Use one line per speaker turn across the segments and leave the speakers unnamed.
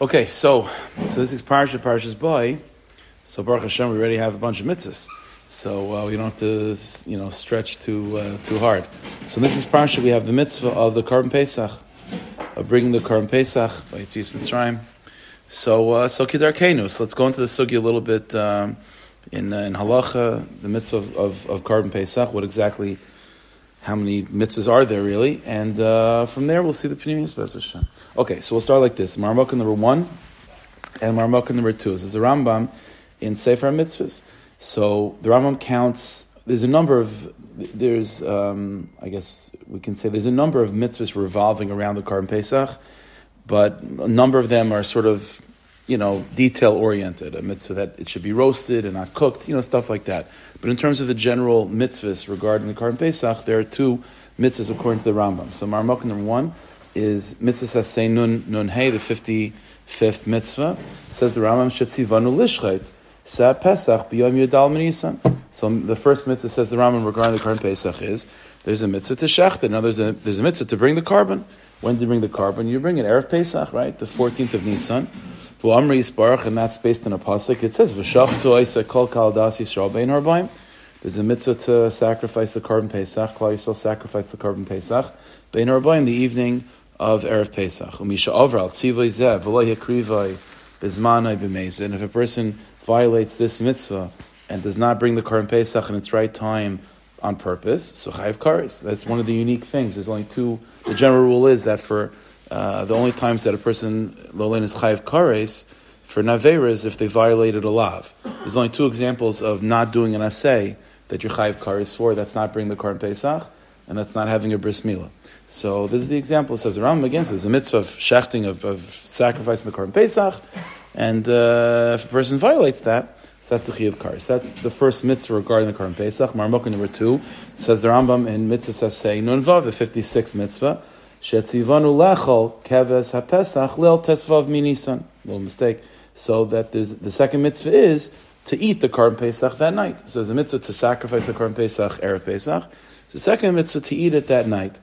Okay, so so this is Parsha, Parsha's boy. So Baruch Hashem, we already have a bunch of mitzvahs. So uh, we don't have to, you know, stretch too uh, too hard. So in this is Parsha, we have the mitzvah of the Korban Pesach, of bringing the Korban Pesach by Yitzis Mitzrayim. So uh, so Kedarkenu. Let's go into the sugi a little bit um, in uh, in halacha, the mitzvah of, of, of Korban Pesach. What exactly? How many mitzvahs are there really? And uh, from there, we'll see the Pneumius Bezoshem. Okay, so we'll start like this: Marmukah number one and Marmukah number two. This is the Rambam in Sefer Mitzvahs. So the Rambam counts. There's a number of there's um, I guess we can say there's a number of mitzvahs revolving around the Korban Pesach, but a number of them are sort of you know, detail oriented, a mitzvah that it should be roasted and not cooked, you know, stuff like that. But in terms of the general mitzvahs regarding the Korban Pesach, there are two mitzvahs according to the Rambam. So Marmok number one is mitzvah say nun nun hey, the fifty fifth mitzvah. says the Rambam shetzivanu lishchet sa Pesach b'yom yudal menisan. So the first mitzvah says the Rambam regarding the Korban Pesach is there's a mitzvah to shecht, now there's a there's a mitzvah to bring the carbon. When do you bring the carbon? You bring it erev Pesach, right? The fourteenth of Nisan. And that's based on a pasuk. It says, "V'shachtu Isa kol kal das Yisrael bein harbaim." There's a mitzvah to sacrifice the korban Pesach. Klal Yisrael sacrifice the korban Pesach bein harbaim the evening of erev Pesach. Umisha overal tzivay zev v'lo yakrivay bizmanai b'mezid. And if a person violates this mitzvah and does not bring the korban Pesach in its right time on purpose, so chayiv kares. That's one of the unique things. There's only two. The general rule is that for uh, the only times that a person lolin is chayiv kares for naveira is if they violated a lav. There's only two examples of not doing an assay that you're chayiv kares for. That's not bringing the korban pesach, and that's not having a bris milah. So this is the example. It says the Rambam again says a mitzvah of shechting of, of sacrificing the korban pesach, and uh, if a person violates that, so that's the chiyuv kares. That's the first mitzvah regarding the korban pesach. Marmukah number two says the Rambam in mitzvah says say nunvav the fifty sixth mitzvah. Shetzivanu lechol keves hapesach lil tesvav minisan. Little mistake. So that the second mitzvah is to eat the korban pesach that night. So there's a mitzvah to sacrifice the korban pesach erev pesach. The second mitzvah to eat it that night.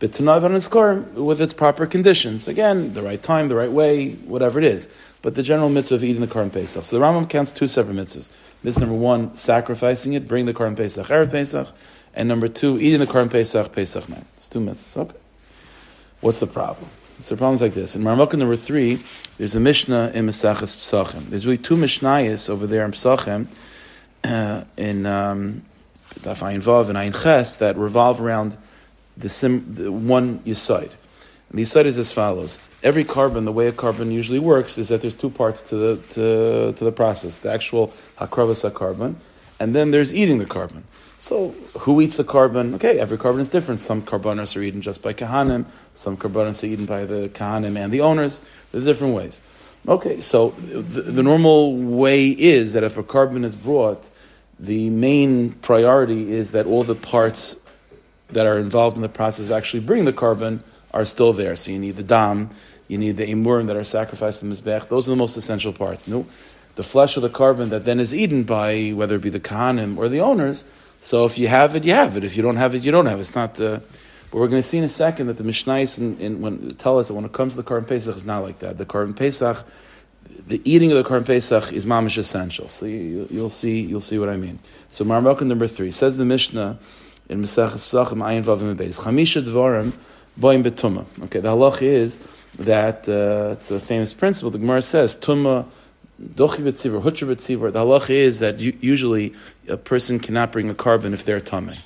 But to with its proper conditions. Again, the right time, the right way, whatever it is. But the general mitzvah of eating the korban pesach. So the Rambam counts two separate mitzvahs. Mitzvah number one, sacrificing it, bring the korban pesach erev pesach, and number two, eating the korban pesach pesach night. It's two mitzvahs. Okay. What's the problem? So the problem is like this. In Marmukah number three, there's a Mishnah in Mesachas Psachim. There's really two Mishnayos over there in Psachim, uh, in um, Daf Vav and Ayin Ches, that revolve around the, sim, the one Yisaid. And the Yisaid is as follows. Every carbon, the way a carbon usually works, is that there's two parts to the, to, to the process. The actual Hakravas carbon, and then there's eating the korban. So who eats the carbon? Okay, every carbon is different. Some korbanos are eaten just by kahanim. Some korbanos are eaten by the kahanim and the owners. There's different ways. Okay, so the, the normal way is that if a carbon is brought, the main priority is that all the parts that are involved in the process of actually bringing the carbon are still there. So you need the dam, you need the imurim that are sacrificed in the mizbech. Those are the most essential parts. No, the flesh of the carbon that then is eaten by whether it be the kahanim or the owners so if you have it, you have it. If you don't have it, you don't have it. It's not. Uh, but we're going to see in a second that the Mishnais in, in, when, tell us that when it comes to the Korban Pesach, it's not like that. The Korban Pesach, the eating of the Korban Pesach is mamish essential. So you, will see, you'll see what I mean. So Marmukah number three says the Mishnah in Mesach Pesachim Ayin Vavim Beis Chamisha Dvarim Boim Betuma. Okay, the halach is that uh, it's a famous principle. The Gemara says Tumah Dochi b'tzibur, hutra b'tzibur. The halacha is that usually a person cannot bring a korban if they're tummy.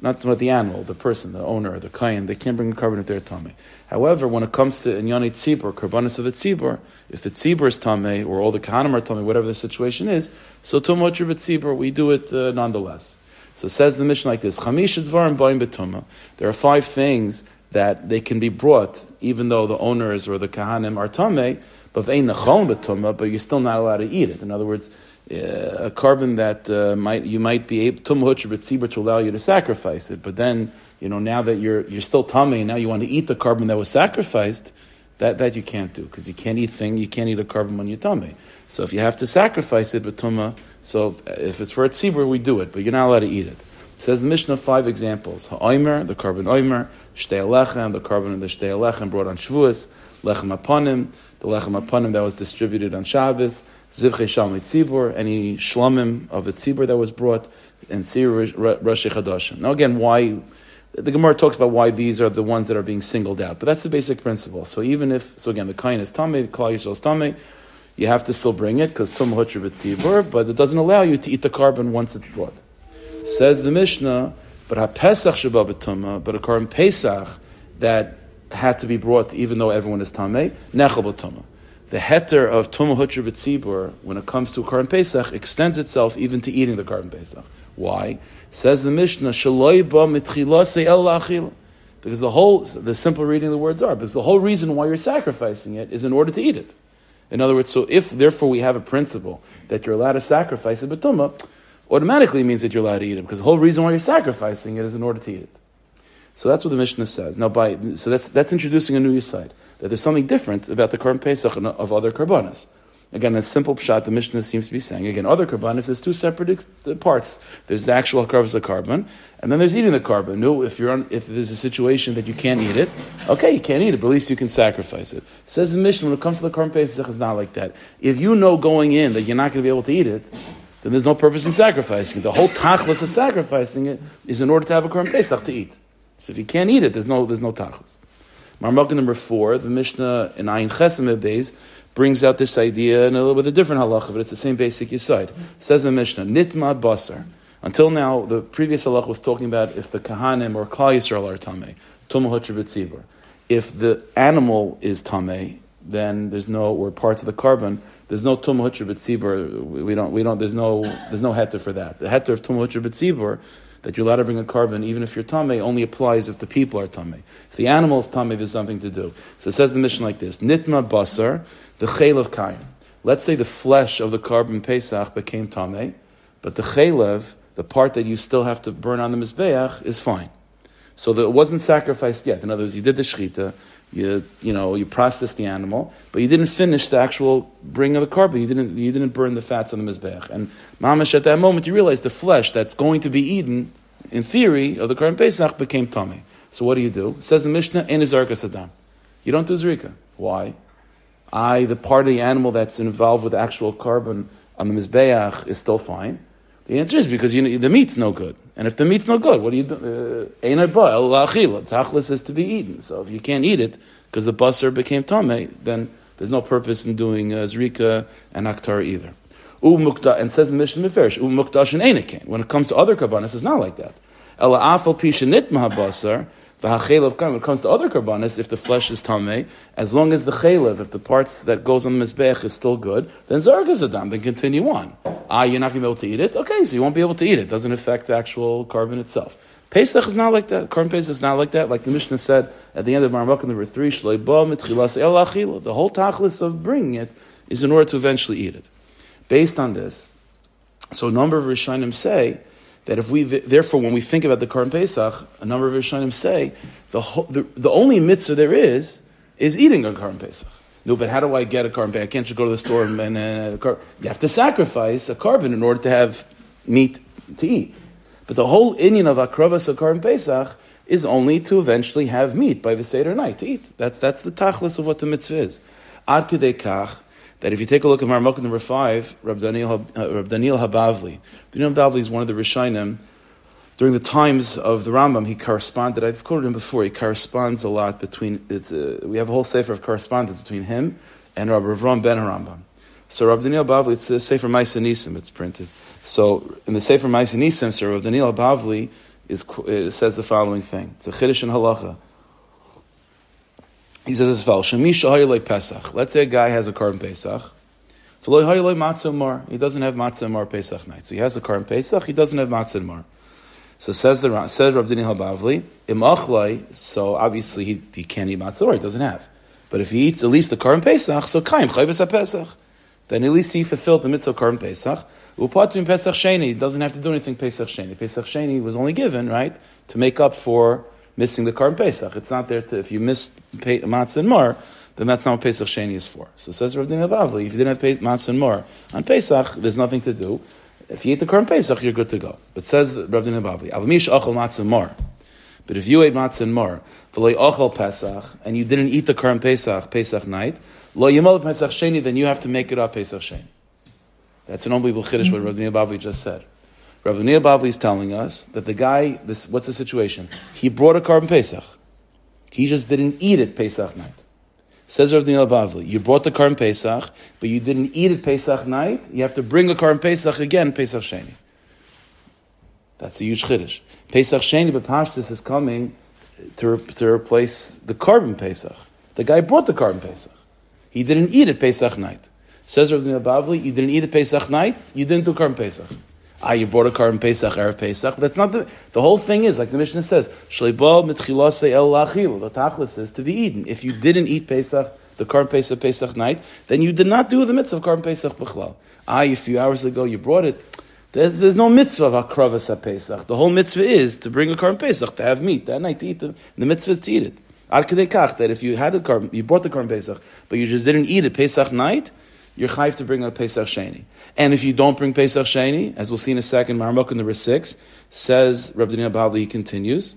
Not, not the animal, the person, the owner, the kain. They can't bring a korban if they're tummy. However, when it comes to inyani tzibur, korbanis of the tzibur, if the tzibur is tummy or all the kahanim are tummy, whatever the situation is, so tum hutra b'tzibur, we do it uh, nonetheless. So says the mission like this: Chamish dvarim ba'im. There are five things that they can be brought, even though the owners or the kahanim are tummy but but you're still not allowed to eat it. In other words, uh, a carbon that uh, might you might be able to allow you to sacrifice it, but then you know now that you're you're still tummy, now you want to eat the carbon that was sacrificed. That, that you can't do because you can't eat thing you can't eat a carbon when you're tummy. So if you have to sacrifice it, with tuma. so if it's for a tzibur, we do it, but you're not allowed to eat it. says the Mishnah five examples: ha'omer, the carbon oimer, shtei the carbon of the shtei brought on Shavuos, lechem aponim, the lechem aponim that was distributed on Shabbos, zivchei shalmei tzibur, any shlomim of a tzibur that was brought, and sir rashi chadashim. Now again, why? The Gemara talks about why these are the ones that are being singled out, but that's the basic principle. So even if, so again, the kain is tamei, the klal yisrael is tamei, you have to still bring it because tum b'tzibur, but it doesn't allow you to eat the carbon once it's brought. Says the Mishnah, but ha pesach but a carbon pesach that had to be brought even though everyone is tamei, nechel b'tumah. The heter of tumah hutcher b'tzibur, when it comes to carbon pesach, extends itself even to eating the carbon pesach. Why? Says the Mishnah, shaloi ba lachil. Because the whole, the simple reading of the words are, because the whole reason why you're sacrificing it is in order to eat it. In other words, so if therefore we have a principle that you're allowed to sacrifice a betuma, automatically means that you're allowed to eat it, because the whole reason why you're sacrificing it is in order to eat it. So that's what the Mishnah says. Now, by so that's that's introducing a new side that there's something different about the Korban Pesach of other karbanas. Again, a simple pshat, the Mishnah seems to be saying. Again, other karbanas, there's two separate parts. There's the actual karbanas of carbon, and then there's eating the carbon. No, if you're on, if there's a situation that you can't eat it, okay, you can't eat it, but at least you can sacrifice it. Says the Mishnah, when it comes to the carbon pesach, it's not like that. If you know going in that you're not going to be able to eat it, then there's no purpose in sacrificing it. The whole tachlis of sacrificing it is in order to have a carbon pesach to eat. So if you can't eat it, there's no there's no tachlis. Marmukah number four, the Mishnah in Ayin Chesem Beis brings out this idea in a little bit of a different halacha, but it's the same basic yisod. Says the Mishnah, nitma basar. Until now, the previous halacha was talking about if the kahanim or klal yisrael are tamei, tumah If the animal is tamei, then there's no or parts of the carbon. There's no tumah b'tzibur. We don't. We don't. There's no. There's no heter for that. The heter of tumah b'tzibur that you're allowed to bring a carbon even if you're tamei only applies if the people are tamei. If the animal is tamei, there's something to do. So it says the mission like this: Nitma basar the chaylev of kain. Let's say the flesh of the carbon pesach became tamei, but the chaylev, the part that you still have to burn on the mizbeach, is fine. So that it wasn't sacrificed yet. In other words, you did the shechita, you you know you processed the animal, but you didn't finish the actual bring of the carbon. You didn't you didn't burn the fats on the mizbeach. And mamash at that moment you realize the flesh that's going to be eaten, in theory, of the carbon pesach became tummy. So what do you do? It says the Mishnah in Izarka Saddam. You don't do zrika. Why? I, the part of the animal that's involved with actual carbon on the Mizbeach is still fine. The answer is because you know, the meat's no good. And if the meat's not good, what do you do? Uh, Tachlis is to be eaten. So if you can't eat it because the basar became tame, then there's no purpose in doing uh, zrika and aktar either. And says the Mishnah Meferish, When it comes to other karbanis, it's not like that. Ela afal pisha nitma basar, the hachelev when it comes to other karbanis, if the flesh is tamei, as long as the chelev, if the parts that goes on the mizbech is still good, then zargas adam, then continue on. Ah, you're not going to be able to eat it? Okay, so you won't be able to eat it. Doesn't affect the actual carbon itself. Pesach is not like that. Carbon Pesach is not like that. Like the Mishnah said at the end of Marmukah number three, the whole tachlis of bringing it is in order to eventually eat it. Based on this, so a number of Rishonim say that if we, therefore, when we think about the Karm Pesach, a number of Rishonim say the, the, the only mitzvah there is is eating a Karm Pesach. No, but how do I get a carbon? I can't just go to the store and, and uh, you have to sacrifice a carbon in order to have meat to eat. But the whole Indian of akravas a carbon Pesach is only to eventually have meat by the Seder night to eat. That's, that's the tachlis of what the mitzvah is. Ad kach, that if you take a look at Marmukah number five, Rab Daniel, uh, Rab Daniel Habavli, Daniel Habavli is one of the Rishonim. During the times of the Rambam, he corresponded. I've quoted him before. He corresponds a lot between. Uh, we have a whole sefer of correspondence between him and Rabbi Avram Ben Rambam. So Rab Daniel Bavli, it's the Sefer Maisa Nisim, it's printed. So in the Sefer Maisa Nisim, so Rab Daniel Bavli is, uh, says the following thing. It's a Chiddush and Halacha. He says as follows: Shemish Pesach. Let's say a guy has a carbon Pesach. He doesn't have matzah mar Pesach night. So he has a carbon Pesach. He doesn't have matzah mar. So says the says Rab Daniel Habavli imachlai. So obviously he, he can't eat matzah or he doesn't have. But if he eats at least the carbon Pesach, so kaim chayvus Pesach. Then at least he fulfilled the mitzvah carbon Pesach. Upatim Pesach Sheni. He doesn't have to do anything Pesach Sheni. Pesach Sheni was only given right to make up for missing the Karm Pesach. It's not there to, if you miss Matzah and Mar, then that's not what Pesach Sheni is for. So says Rav Daniel Bavli, if you didn't have Matzah and Mar on Pesach, there's nothing to do. If you eat the Karm Pesach, you're good to go. But says Rav Daniel Bavli, Avamish Achel Matzah Mar. But if you ate matzah and mar, v'loy ochel Pesach, and you didn't eat the Karm Pesach, Pesach night, lo yimol Pesach Sheni, then you have to make it up Pesach Sheni. That's an unbelievable chiddush what Rabbi Bavli just said. Rab Daniel Bavli is telling us that the guy, this, what's the situation? He brought a Karm Pesach. He just didn't eat it Pesach night. Says Rav Daniel Bavli, you brought the Karm Pesach, but you didn't eat it Pesach night. You have to bring the Karm Pesach again Pesach Sheni. That's a huge chiddush. Pesach Sheni B'Pashtus is coming to, to replace the Karban Pesach. The guy brought the Karban Pesach. He didn't eat it Pesach night. Says Rav Daniel Bavli, you didn't eat it Pesach night, you didn't do Karban Pesach. Ah, you brought a Karban Pesach, Erev Pesach. But That's not the, the whole thing is, like the Mishnah says. The Tachlis is to be eaten. If you didn't eat Pesach, the Karban Pesach, Pesach night, then you did not do the mitzvah of Karban Pesach B'chlal. Ah, a few hours ago you brought it. There's, there's no mitzvah of Akravas Pesach. The whole mitzvah is to bring a Karban Pesach, to have meat, that night to eat the, the mitzvah is to eat it. Kach, that if you had a Karban, you brought the Karban Pesach, but you just didn't eat it Pesach night, you're chayv to bring a Pesach Sheni. And if you don't bring Pesach Sheni, as we'll see in a second, Marmuk in number six, says, Rabbi Daniel Bavli, he continues,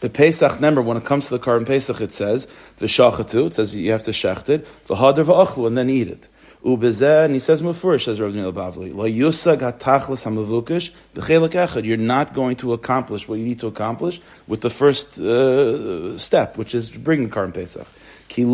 the Pesach, remember, when it comes to the Karban Pesach, it says, the shachatu, it says you have to shecht it, the hadar v'achlu, and then eat it. Ubezeh, and he says mufurish, says Rabbi Daniel Bavli, lo yusag hatachlis hamavukish, b'chelik echad, you're not going to accomplish what you need to accomplish with the first uh, step, which is bring bringing Karban Pesach. You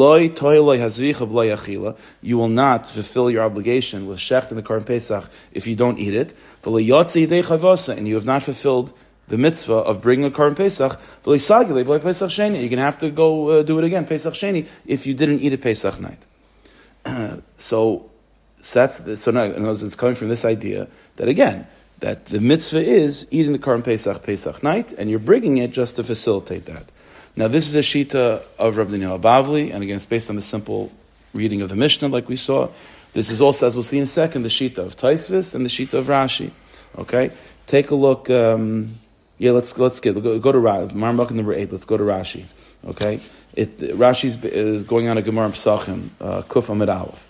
will not fulfill your obligation with Shecht and the Karm Pesach if you don't eat it. And you have not fulfilled the mitzvah of bringing a Karm Pesach. You're going to have to go uh, do it again, Pesach Sheni, if you didn't eat it Pesach night. so, so that's the, so now it's coming from this idea that again that the mitzvah is eating the Karm Pesach Pesach night, and you're bringing it just to facilitate that. Now, this is a shita of Rabbi Daniel Bavli, and again, it's based on the simple reading of the Mishnah, like we saw. This is also, as we'll see in a second, the shita of Taisvis and the shita of Rashi. Okay, take a look. Um, yeah, let's let's get go, go to Rashi. Marmuk number eight. Let's go to Rashi. Okay, it, Rashi is going on a Gemara Pesachim, uh, Kuf Amid Aleph.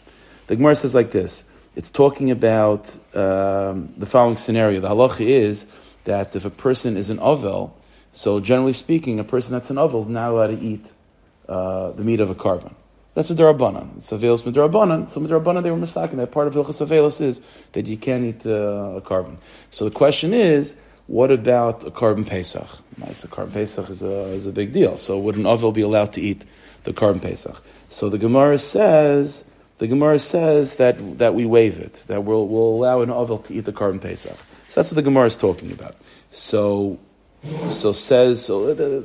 The Gemara says like this. It's talking about um, the following scenario. The halacha is that if a person is an ovel, so generally speaking, a person that's an ovel is not allowed to eat uh, the meat of a korban. That's a darabanan. It's a veilus midrabanan. So midrabanan they were mistaken. That part of hilchas avelis is that you can't eat uh, a korban. So the question is, what about a korban pesach? Nice, a korban pesach is a, is a big deal. So would an ovel be allowed to eat the korban pesach? So the Gemara says the Gemara says that that we waive it. That we'll, we'll allow an ovel to eat the korban pesach. So that's what the Gemara is talking about. So so says so. Uh,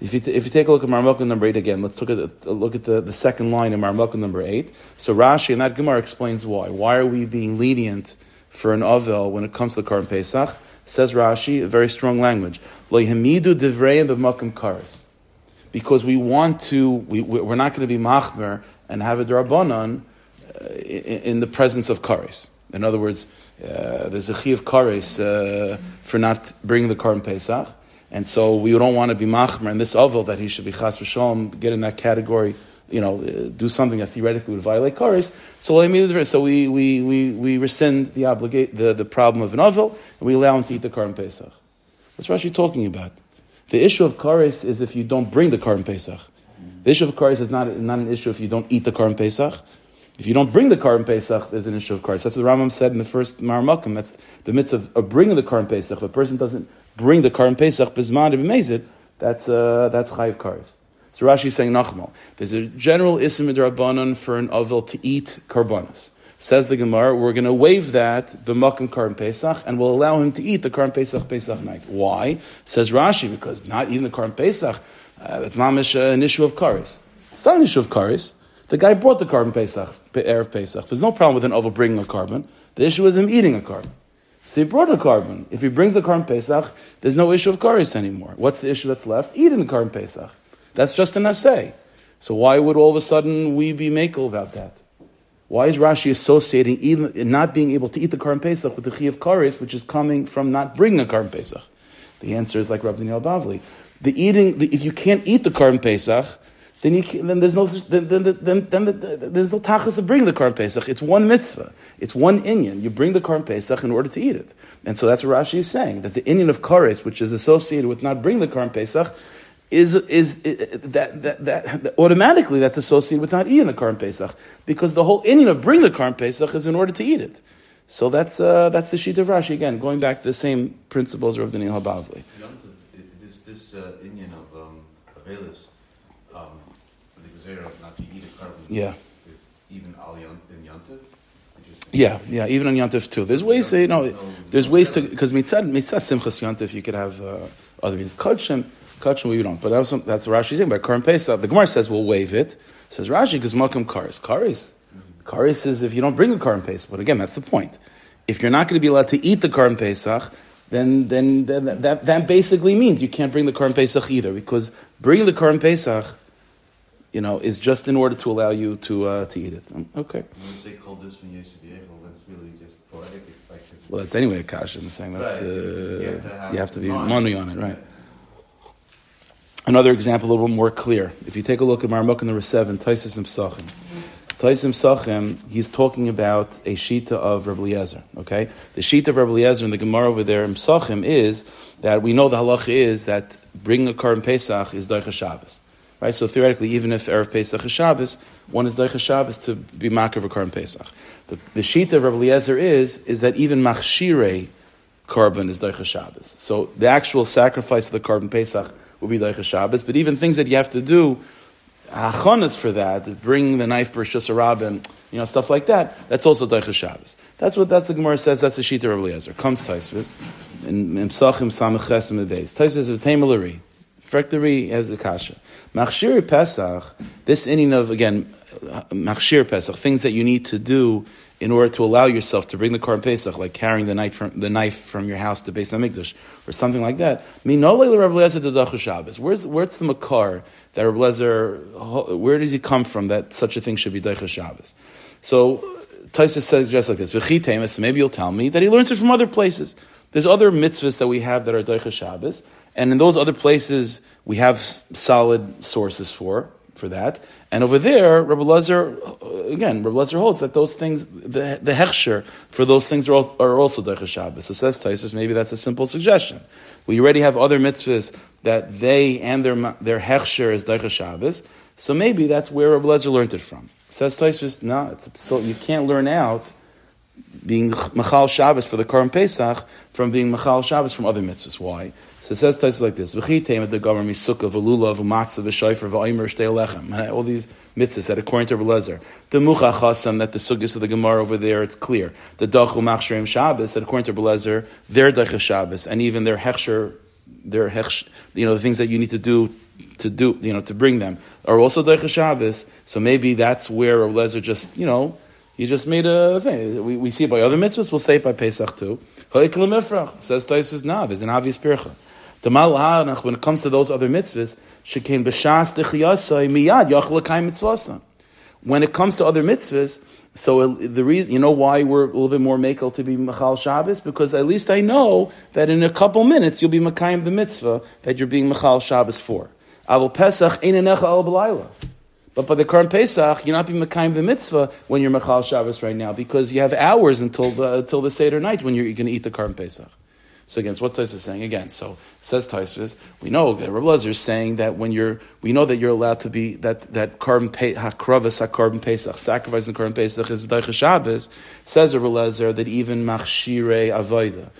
if you, if you take a look at Marmukah number eight again, let's look at the, look at the, the second line in Marmukah number eight. So Rashi and that Gemara explains why. Why are we being lenient for an Avel when it comes to the Karm Pesach? Says Rashi, a very strong language. Because we want to, we, we're not going to be machmer and have a drabanan uh, in, in the presence of karis. In other words, uh, there's a chi of kares uh, for not bringing the korban pesach, and so we don't want to be machmer in this oval that he should be chas v'shalom, get in that category. You know, uh, do something that theoretically would violate kares. So so we, we, we, we rescind the obligate the, the problem of an oval, and we allow him to eat the korban pesach. What's Rashi talking about? The issue of kares is if you don't bring the korban pesach. The issue of kares is not, not an issue if you don't eat the korban pesach. If you don't bring the Karm Pesach, there's an issue of Karis. That's what the Rambam said in the first Marmakim. That's the mitzvah of, of bringing the Karm Pesach. If a person doesn't bring the Karm Pesach, Bisman B'mezid, that's, uh, that's Chayiv Karis. So Rashi is saying Nachmal. There's a general Isim Rabbanon for an Avil to eat Karbanas. Says the Gemara, we're going to waive that b'makim Karm Pesach, and we'll allow him to eat the Karm Pesach Pesach night. Why? Says Rashi, because not eating the Karm Pesach, uh, that's mamish uh, an issue of karis. It's not an issue of karis. The guy brought the korban Pesach, Erev Pesach. There's no problem with an over bringing a korban. The issue is him eating a korban. So he brought a korban. If he brings the korban Pesach, there's no issue of karis anymore. What's the issue that's left? Eating the korban Pesach. That's just an assay. So why would all of a sudden we be makel about that? Why is Rashi associating even not being able to eat the korban Pesach with the chi of karis, which is coming from not bringing a korban Pesach? The answer is like Rabbi Daniel Bavli. The eating, the, if you can't eat the korban Pesach, then, you, then there's no then then, then, then, there's no tachas of bringing the Karm Pesach. It's one mitzvah. It's one inyan. You bring the Karm Pesach in order to eat it. And so that's what Rashi is saying that the inyan of kares, which is associated with not bringing the Karm Pesach, is, is, is, that, that, that, automatically that's associated with not eating the Karm Pesach because the whole inyan of bring the Karm Pesach is in order to eat it. So that's uh, that's the sheet of Rashi again, going back to the same principles of Daniel Habavli.
This this uh, inyan of um, the Gezerah not to eat a carbon.
Yeah.
Is even al in Yantiv.
Yeah, yeah, even on Yantif too. There's ways to, you know, there's ways to, because mitzad, mitzad simchas Yantif, you could have uh, other means. Kachim, kachim, we don't. But that's, that's what Rashi's saying. By Karim Pesach, the Gemara says we'll waive it. says Rashi, because Malcolm Karis. Karis. Karis is if you don't bring a Karim Pesach. But again, that's the point. If you're not going to be allowed to eat the Karim Pesach, then, then, then that, that basically means you can't bring the Karim Pesach either, because bringing the Karim Pesach you know, is just in order to allow you to uh, to eat it. Um, okay.
When say called this when you should be able, that's really just poetic. It's like this
well, that's anyway a kasha. I'm saying that's
right.
uh,
you, have to have
you have to be money on it, right? Another example, a little more clear. If you take a look at Marmuk number seven, Taisis and Psachim. Taisim Sachem, he's talking about a shita of Rabbi Eliezer. Okay, the shita of Rabbi Eliezer in the Gemara over there in Psachim is that we know the halacha is that bringing a Karm Pesach is Daicha Shabbos. Right, so theoretically, even if erev Pesach is Shabbos, one is Daicha Shabbos to be makar of a Karm Pesach. The, the shita of Rabbi Eliezer is is that even machshire carbon is Daicha Shabbos. So the actual sacrifice of the Karm Pesach will be Daicha Shabbos, but even things that you have to do hachonas for that, bringing the knife per Rabin, you know, stuff like that, that's also Daicha Shabbos. That's what that's the Gemara says, that's the Shita of Rabbi Eliezer. Comes Taisvis, in Psachim Samach in the days. Taisvis is a Tamalari. Frekdari has a kasha. Machshir Pesach, this inning of, again, Machshir Pesach, things that you need to do in order to allow yourself to bring the Korban Pesach, like carrying the knife from, the knife from your house to Beis Hamikdash, or something like that. Where's, where's the Makar that Rabbi Lezer, where does he come from that such a thing should be Deicha Shabbos? So, Taisa says just like this, maybe you'll tell me that he learns it from other places. There's other mitzvahs that we have that are Deicha Shabbos, and in those other places we have solid sources for, for that. And over there, Rabbi Lezer, uh, again, Rabbi Lezer holds that those things, the, the hechsher for those things are, all, are also Derech Shabbos. So says Taisus, maybe that's a simple suggestion. We already have other mitzvahs that they and their, their hechsher is Derech Shabbos. So maybe that's where Rabbi Lezer learned it from. Says Taisus, no, it's still, you can't learn out being Machal Shabbos for the Karim Pesach from being Machal Shabbos from other mitzvahs. Why? So it says Tais like this: the. All these mitzvahs that according to Relezer, the mucha chasam that the sugyas of the Gemara over there it's clear. The dachu machshirim Shabbos that according to Relezer, their dacha Shabbos and even their hechsher, their hechsh, you know the things that you need to do to do you know to bring them are also dacha Shabbos. So maybe that's where Relezer just you know. He just made a thing. We, we see it by other mitzvahs. We'll say it by Pesach too. Says Taisus, nah, there's an obvious pircha. The Malhanach, when it comes to those other mitzvahs, shekin b'shas dechiyasai miyad yachlakay mitzvasa. When it comes to other mitzvahs, so the you know why we're a little bit more makel to be Machal Shabbos? Because at least I know that in a couple minutes you'll be Makayim the mitzvah that you're being Machal Shabbos for. Avol Pesach einanecha al b'layla. But by the current Pesach, you're not being Makayim the mitzvah when you're Machal Shabbos right now because you have hours until the, until the Seder night when you're going to eat the current Pesach. So again, what's Taisvis saying again? So says Taisvis, we know that Rabbi Lezer is saying that when you're, we know that you're allowed to be that that carbon hakravas carbon pesach, sacrificing the carbon pesach is daicha Shabbos. Says Rabbi Lezer that even machshire avoida,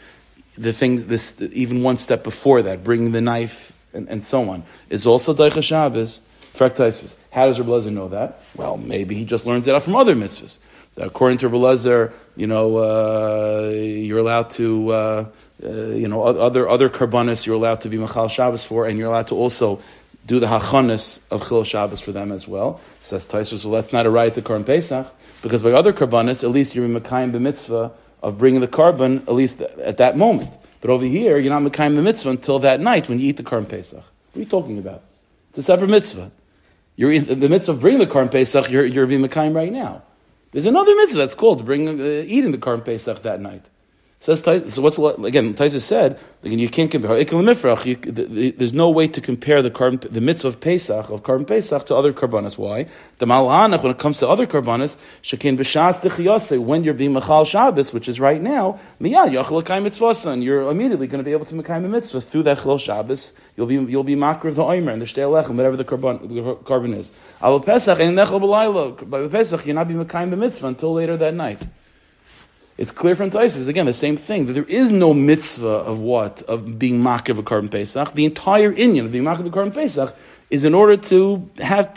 the thing this even one step before that, bringing the knife and, and so on, is also daicha Shabbos. How does Rabbi Lezer know that? Well, maybe he just learns it out from other mitzvahs. According to Rabbi Lezer, you know, uh, you're allowed to. Uh, uh, you know, other other karbanis you're allowed to be machal Shabbos for, and you're allowed to also do the hachanis of chil Shabbos for them as well. Says Taisur, so that's not a right to Karban Pesach, because by other karbanis, at least you're Mekayim the mitzvah of bringing the carbon, at least at that moment. But over here, you're not Mekayim the mitzvah until that night when you eat the Karban Pesach. What are you talking about? It's a separate mitzvah. You're in the mitzvah of bringing the Karm Pesach, you're, you're being Mekayim right now. There's another mitzvah that's called bring, uh, eating the Karm Pesach that night. Says so. What's again? Taisa said again, you can't compare. There's no way to compare the carbon, the mitzvah of Pesach of carbon Pesach to other karbanas. Why? The malhanach when it comes to other karbanas, shekin b'shas when you're being machal Shabbos, which is right now. You're immediately going to be able to mekayim a mitzvah through that chilul Shabbos. You'll be you'll be makr of the oimer and the shtei whatever the carbon the carbon is. Al Pesach and nechal b'laylo. By Pesach, you're not being mekayim a mitzvah until later that night. It's clear from Taisus, again, the same thing, that there is no mitzvah of what? Of being makiv a carbon Pesach. The entire Indian of being makiv a carbon Pesach is in order to have,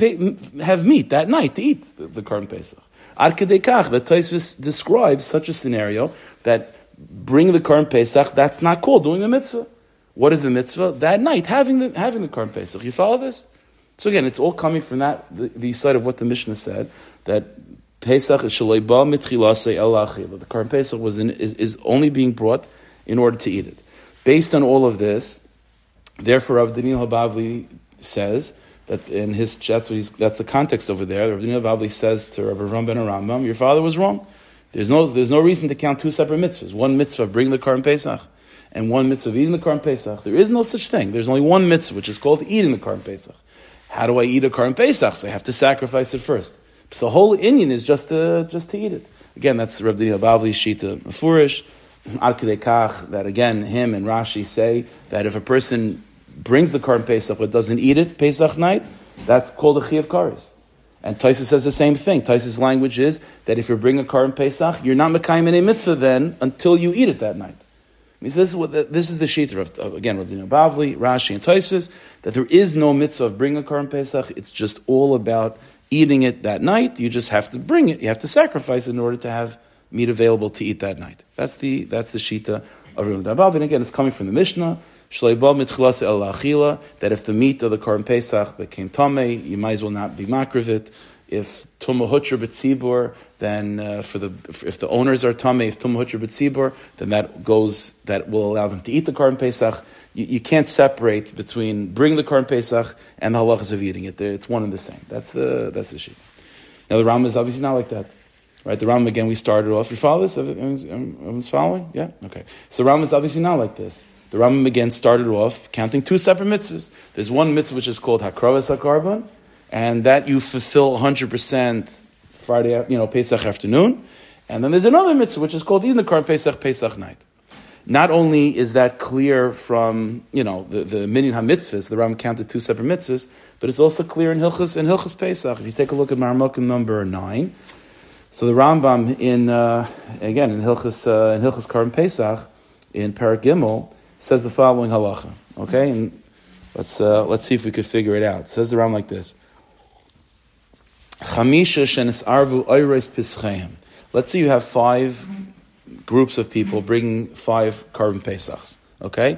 have meat that night, to eat the, carbon Pesach. Ad kedekach, that Taisus describes such a scenario that bring the carbon Pesach, that's not called doing the mitzvah. What is the mitzvah? That night, having the, having the carbon Pesach. You follow this? So again, it's all coming from that, the, the side of what the Mishnah said, that Pesach is mitchilase The current Pesach was in, is, is only being brought in order to eat it. Based on all of this, therefore, Rav Daniel Habavli says that in his that's what he's, that's the context over there. Rav Daniel Habavli says to Rabbi Ram ben Rambam, "Your father was wrong. There's no there's no reason to count two separate mitzvahs. One mitzvah bring the current Pesach." And one mitzvah of eating the Karm Pesach. There is no such thing. There's only one mitzvah, which is called eating the Karm Pesach. How do I eat a Karm Pesach? So I have to sacrifice it first. So the whole Indian is just to, just to eat it. Again, that's Rabbi Daniel Bavli's Shita Mefurish. Kach, that again, him and Rashi say that if a person brings the Karm Pesach but doesn't eat it Pesach night, that's called a Chi of Karis. And Taisa says the same thing. Taisa's language is that if you bring a Karm Pesach, you're not Mekayim in a mitzvah then until you eat it that night. I mean, so this is what the, this is the shita of, of again Rabbi Daniel Bavli, Rashi, and Taisus that there is no mitzvah of bringing a Karm Pesach. It's just all about eating it that night. You just have to bring it. You have to sacrifice in order to have meat available to eat that night. That's the that's the shita of Rim Dabav. And again, it's coming from the Mishnah. That if the meat of the Korban Pesach became tame, you might as well not be makrivit. If tumah betzibur, then uh, for the if the owners are tame, if tumah betzibur, then that goes that will allow them to eat the Korban Pesach you, you, can't separate between bring the Korban Pesach and the halachas of eating it. It's one and the same. That's the that's the sheet. Now the Ram is obviously not like that. Right, the Ram again. We started off. You follow this? Everyone's, everyone's following? Yeah. Okay. So Ram is obviously not like this. The Ram again started off counting two separate mitzvahs. There's one mitzvah which is called Hakrovas Hakarban, and that you fulfill 100 percent Friday, you know, Pesach afternoon, and then there's another mitzvah which is called even the Korban Pesach Pesach night. Not only is that clear from you know the the minyan hamitzvahs, the Ram counted two separate mitzvahs, but it's also clear in Hilchas in Hilchas Pesach. If you take a look at Marmukah number nine, so the Rambam in uh, again in Hilchas uh, in Hilchas Karm Pesach in Parak Gimel says the following halacha. Okay, and let's uh, let's see if we could figure it out. It says the Ram like this. Chamisha shenis arvu oires pischeim. Let's say you have five groups of people bringing five carbon pesachs. Okay,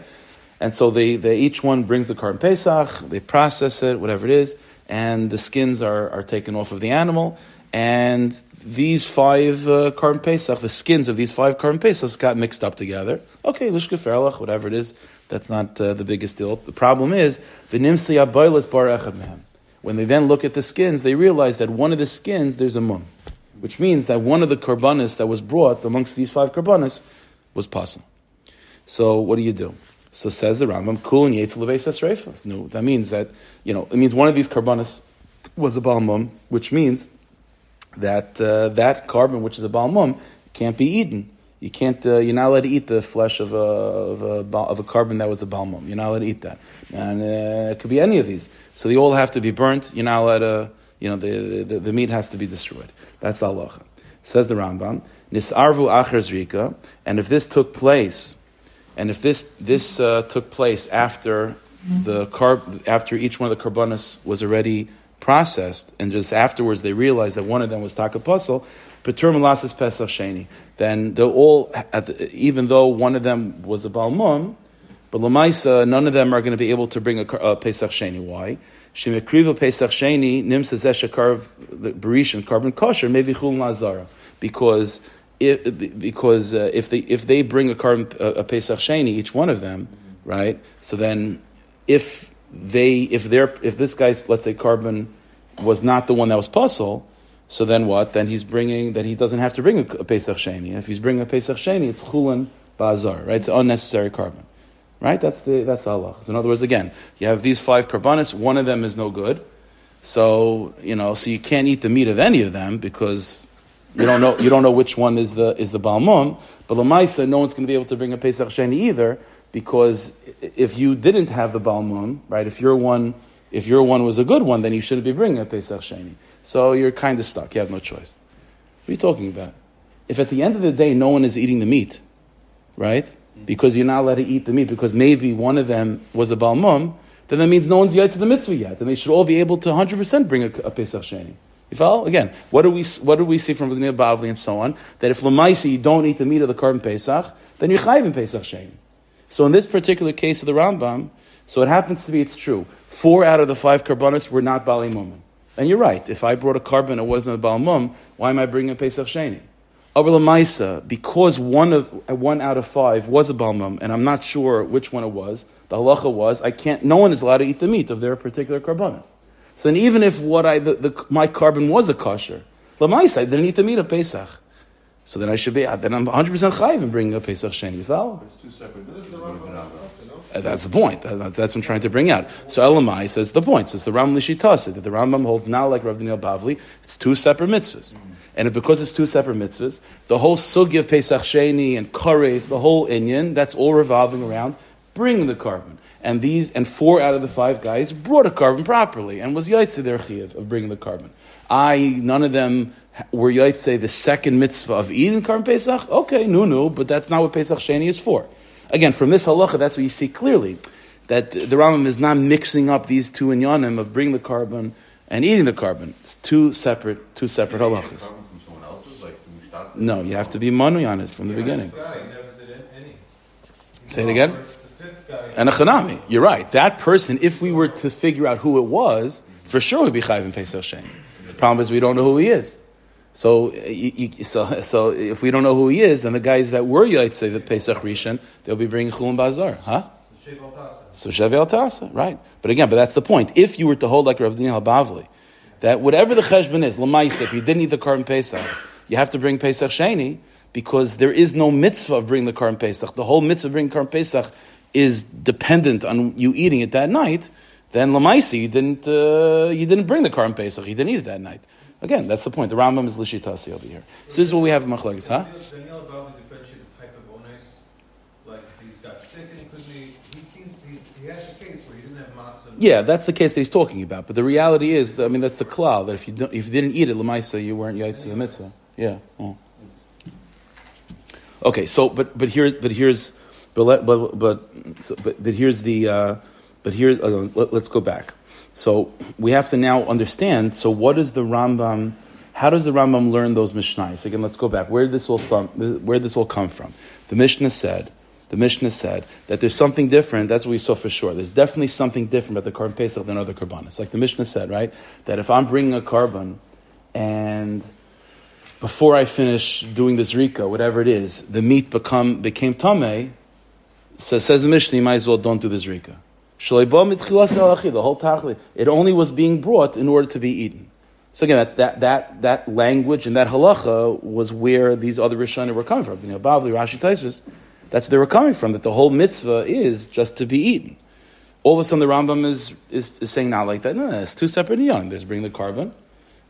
and so they, they each one brings the carbon pesach, they process it, whatever it is, and the skins are, are taken off of the animal, and these five uh, carbon pesach, the skins of these five carbon pesachs got mixed up together. Okay, lishka feralach, whatever it is, that's not uh, the biggest deal. The problem is the nimsi bar echad When they then look at the skins, they realize that one of the skins there's a mum which means that one of the karbanis that was brought amongst these five karbanis was pasul. So what do you do? So says the Rambam, kul yetzel No, that means that you know it means one of these karbanis was a balmum, which means that uh, that carbon, which is a balmum, can't be eaten. You can't. Uh, you're not allowed to eat the flesh of a of a of a carbon that was a balmum. You're not allowed to eat that, and uh, it could be any of these. So they all have to be burnt. You're not allowed to. You know, the, the, the meat has to be destroyed. That's the halacha. Says the Rambam, Nisarvu acher and if this took place, and if this this uh, took place after the carb, after each one of the carbonas was already processed, and just afterwards they realized that one of them was takapuzzle, Petur Malasas Pesach Sheni. Then they'll all, the, even though one of them was a Balmum, but Lamaisa, none of them are going to be able to bring a, a Pesach Sheni. Why? Shemekriva Pesach Sheni Nimsa Zeshakarv Barishan carbon kosher maybe Chul Nazara because if, because uh, if they if they bring a carbon a, Pesach Sheni each one of them right? So then if they if they're if this guy's let's say carbon was not the one that was puzzle so then what? Then he's bringing then he doesn't have to bring a, a Pesach Sheni. If he's bringing a Pesach Sheni it's Chulin bazar, right? It's unnecessary carbon, right? That's the that's the halach. So in other words, again, you have these five carbonis. One of them is no good, so you know, so you can't eat the meat of any of them because you don't know you don't know which one is the is the balmum. But lamaisa, no one's going to be able to bring a pesach sheni either because if you didn't have the balmum, right? If your one if your one was a good one, then you shouldn't be bringing a pesach sheni. So you're kind of stuck. You have no choice. What are you talking about? If at the end of the day no one is eating the meat, right? Because you're not allowed to eat the meat because maybe one of them was a balmum, then that means no one's yet to the mitzvah yet, and they should all be able to 100% bring a, a Pesach Sheni. You follow? Again, what do we what do we see from the Bavli and so on? That if Lamaisi you don't eat the meat of the carbon Pesach, then you're chayiv in Pesach Sheni. So in this particular case of the Rambam, so it happens to be it's true. Four out of the five carbonis were not Bali. And you're right. If I brought a carbon, it wasn't a Balmum, why am I bringing a Pesach Sheni? Over Lamaisa, because one of one out of five was a Balmum, and I'm not sure which one it was, the halacha was I can't. No one is allowed to eat the meat of their particular carbonis. So then, even if what I the, the, my carbon was a kosher, Lamaisa, I didn't eat the meat of Pesach. So then I should be. Then I'm 100 percent chayiv in bringing a Pesach Sheni. You follow?
It's two separate.
Uh, That's the point. That's what I'm trying to bring out. So Elamai says the point. Says the Rambam Lishitasa that the Rambam holds now like Rav Daniel Bavli. It's two separate mitzvahs, and because it's two separate mitzvahs, the whole sugi of Pesach Sheni and Kares, the whole inyan, that's all revolving around bringing the carbon. And these and four out of the five guys brought a carbon properly and was yaitse their chiyuv of bringing the carbon. I none of them were yaitse the second mitzvah of eating carbon Pesach. Okay, no, no, but that's not what Pesach Sheni is for. Again, from this halacha, that's what you see clearly that the Rambam is not mixing up these two inyanim of bringing the carbon and eating the carbon. It's two separate, two separate halachas.
From else's, like from
No, you have to be manu on it from the beginning.
Fifth guy never did any.
Say it again.
The fifth guy.
And a chanami, you're right. That person, if we were to figure out who it was, for sure would be chayv in Pesach Sheni. The problem is we don't know who he is. So, you, you- so, so if we don't know who he is, then the guys that were yaitse the Pesach Rishon, they'll be bringing chulin bazar, huh? So Shevi al Tasa, right? But again, but that's the point. If you were to hold like Rabbi Daniel Bavli, that whatever the cheshbon is, lamaisa, if you didn't eat the carbon Pesach, you have to bring Pesach Sheni because there is no mitzvah of bringing the carbon Pesach. The whole mitzvah of bringing carbon Pesach is dependent on you eating it that night. Then lamaisa, you didn't uh, you didn't bring the carbon Pesach. You didn't eat it that night. Again, that's the point. The Rambam is lishitasi over here. So this is what we have in Machlagis, huh?
Daniel Bavli differentiated the type of onus. Like if he's got sick and he couldn't eat, he seems he's, he has a case where he didn't have matzah.
Yeah, that's the case that he's talking about. But the reality is, I mean, that's the klal that if you don't, if you didn't eat it, lemaisa, you weren't yaitz the mitzvah. Yeah. oh. Okay, so but but here but here's but but but, so, but but here's the uh, but here uh, let, us go back. So we have to now understand. So what is the Rambam? How does the Rambam learn those mishnayos? Again, let's go back. Where did this all start? Where this all come from? The Mishnah said. The Mishnah said that there's something different. That's what we saw for sure. There's definitely something different about the carbon pesach than other carbonas. Like the Mishnah said, right? That if I'm bringing a carbon and before I finish doing this rika, whatever it is, the meat become became tame. So says the Mishnah, you might as well don't do this rika. The whole tachli, it only was being brought in order to be eaten. So again, that, that, that, that language and that halacha was where these other Rishonim were coming from. You know, Bavli, Rashi, Taisvis, that's where they were coming from, that the whole mitzvah is just to be eaten. All of a sudden the Rambam is, is, is saying not like that. No, no, it's two separate young. There's bringing the carbon,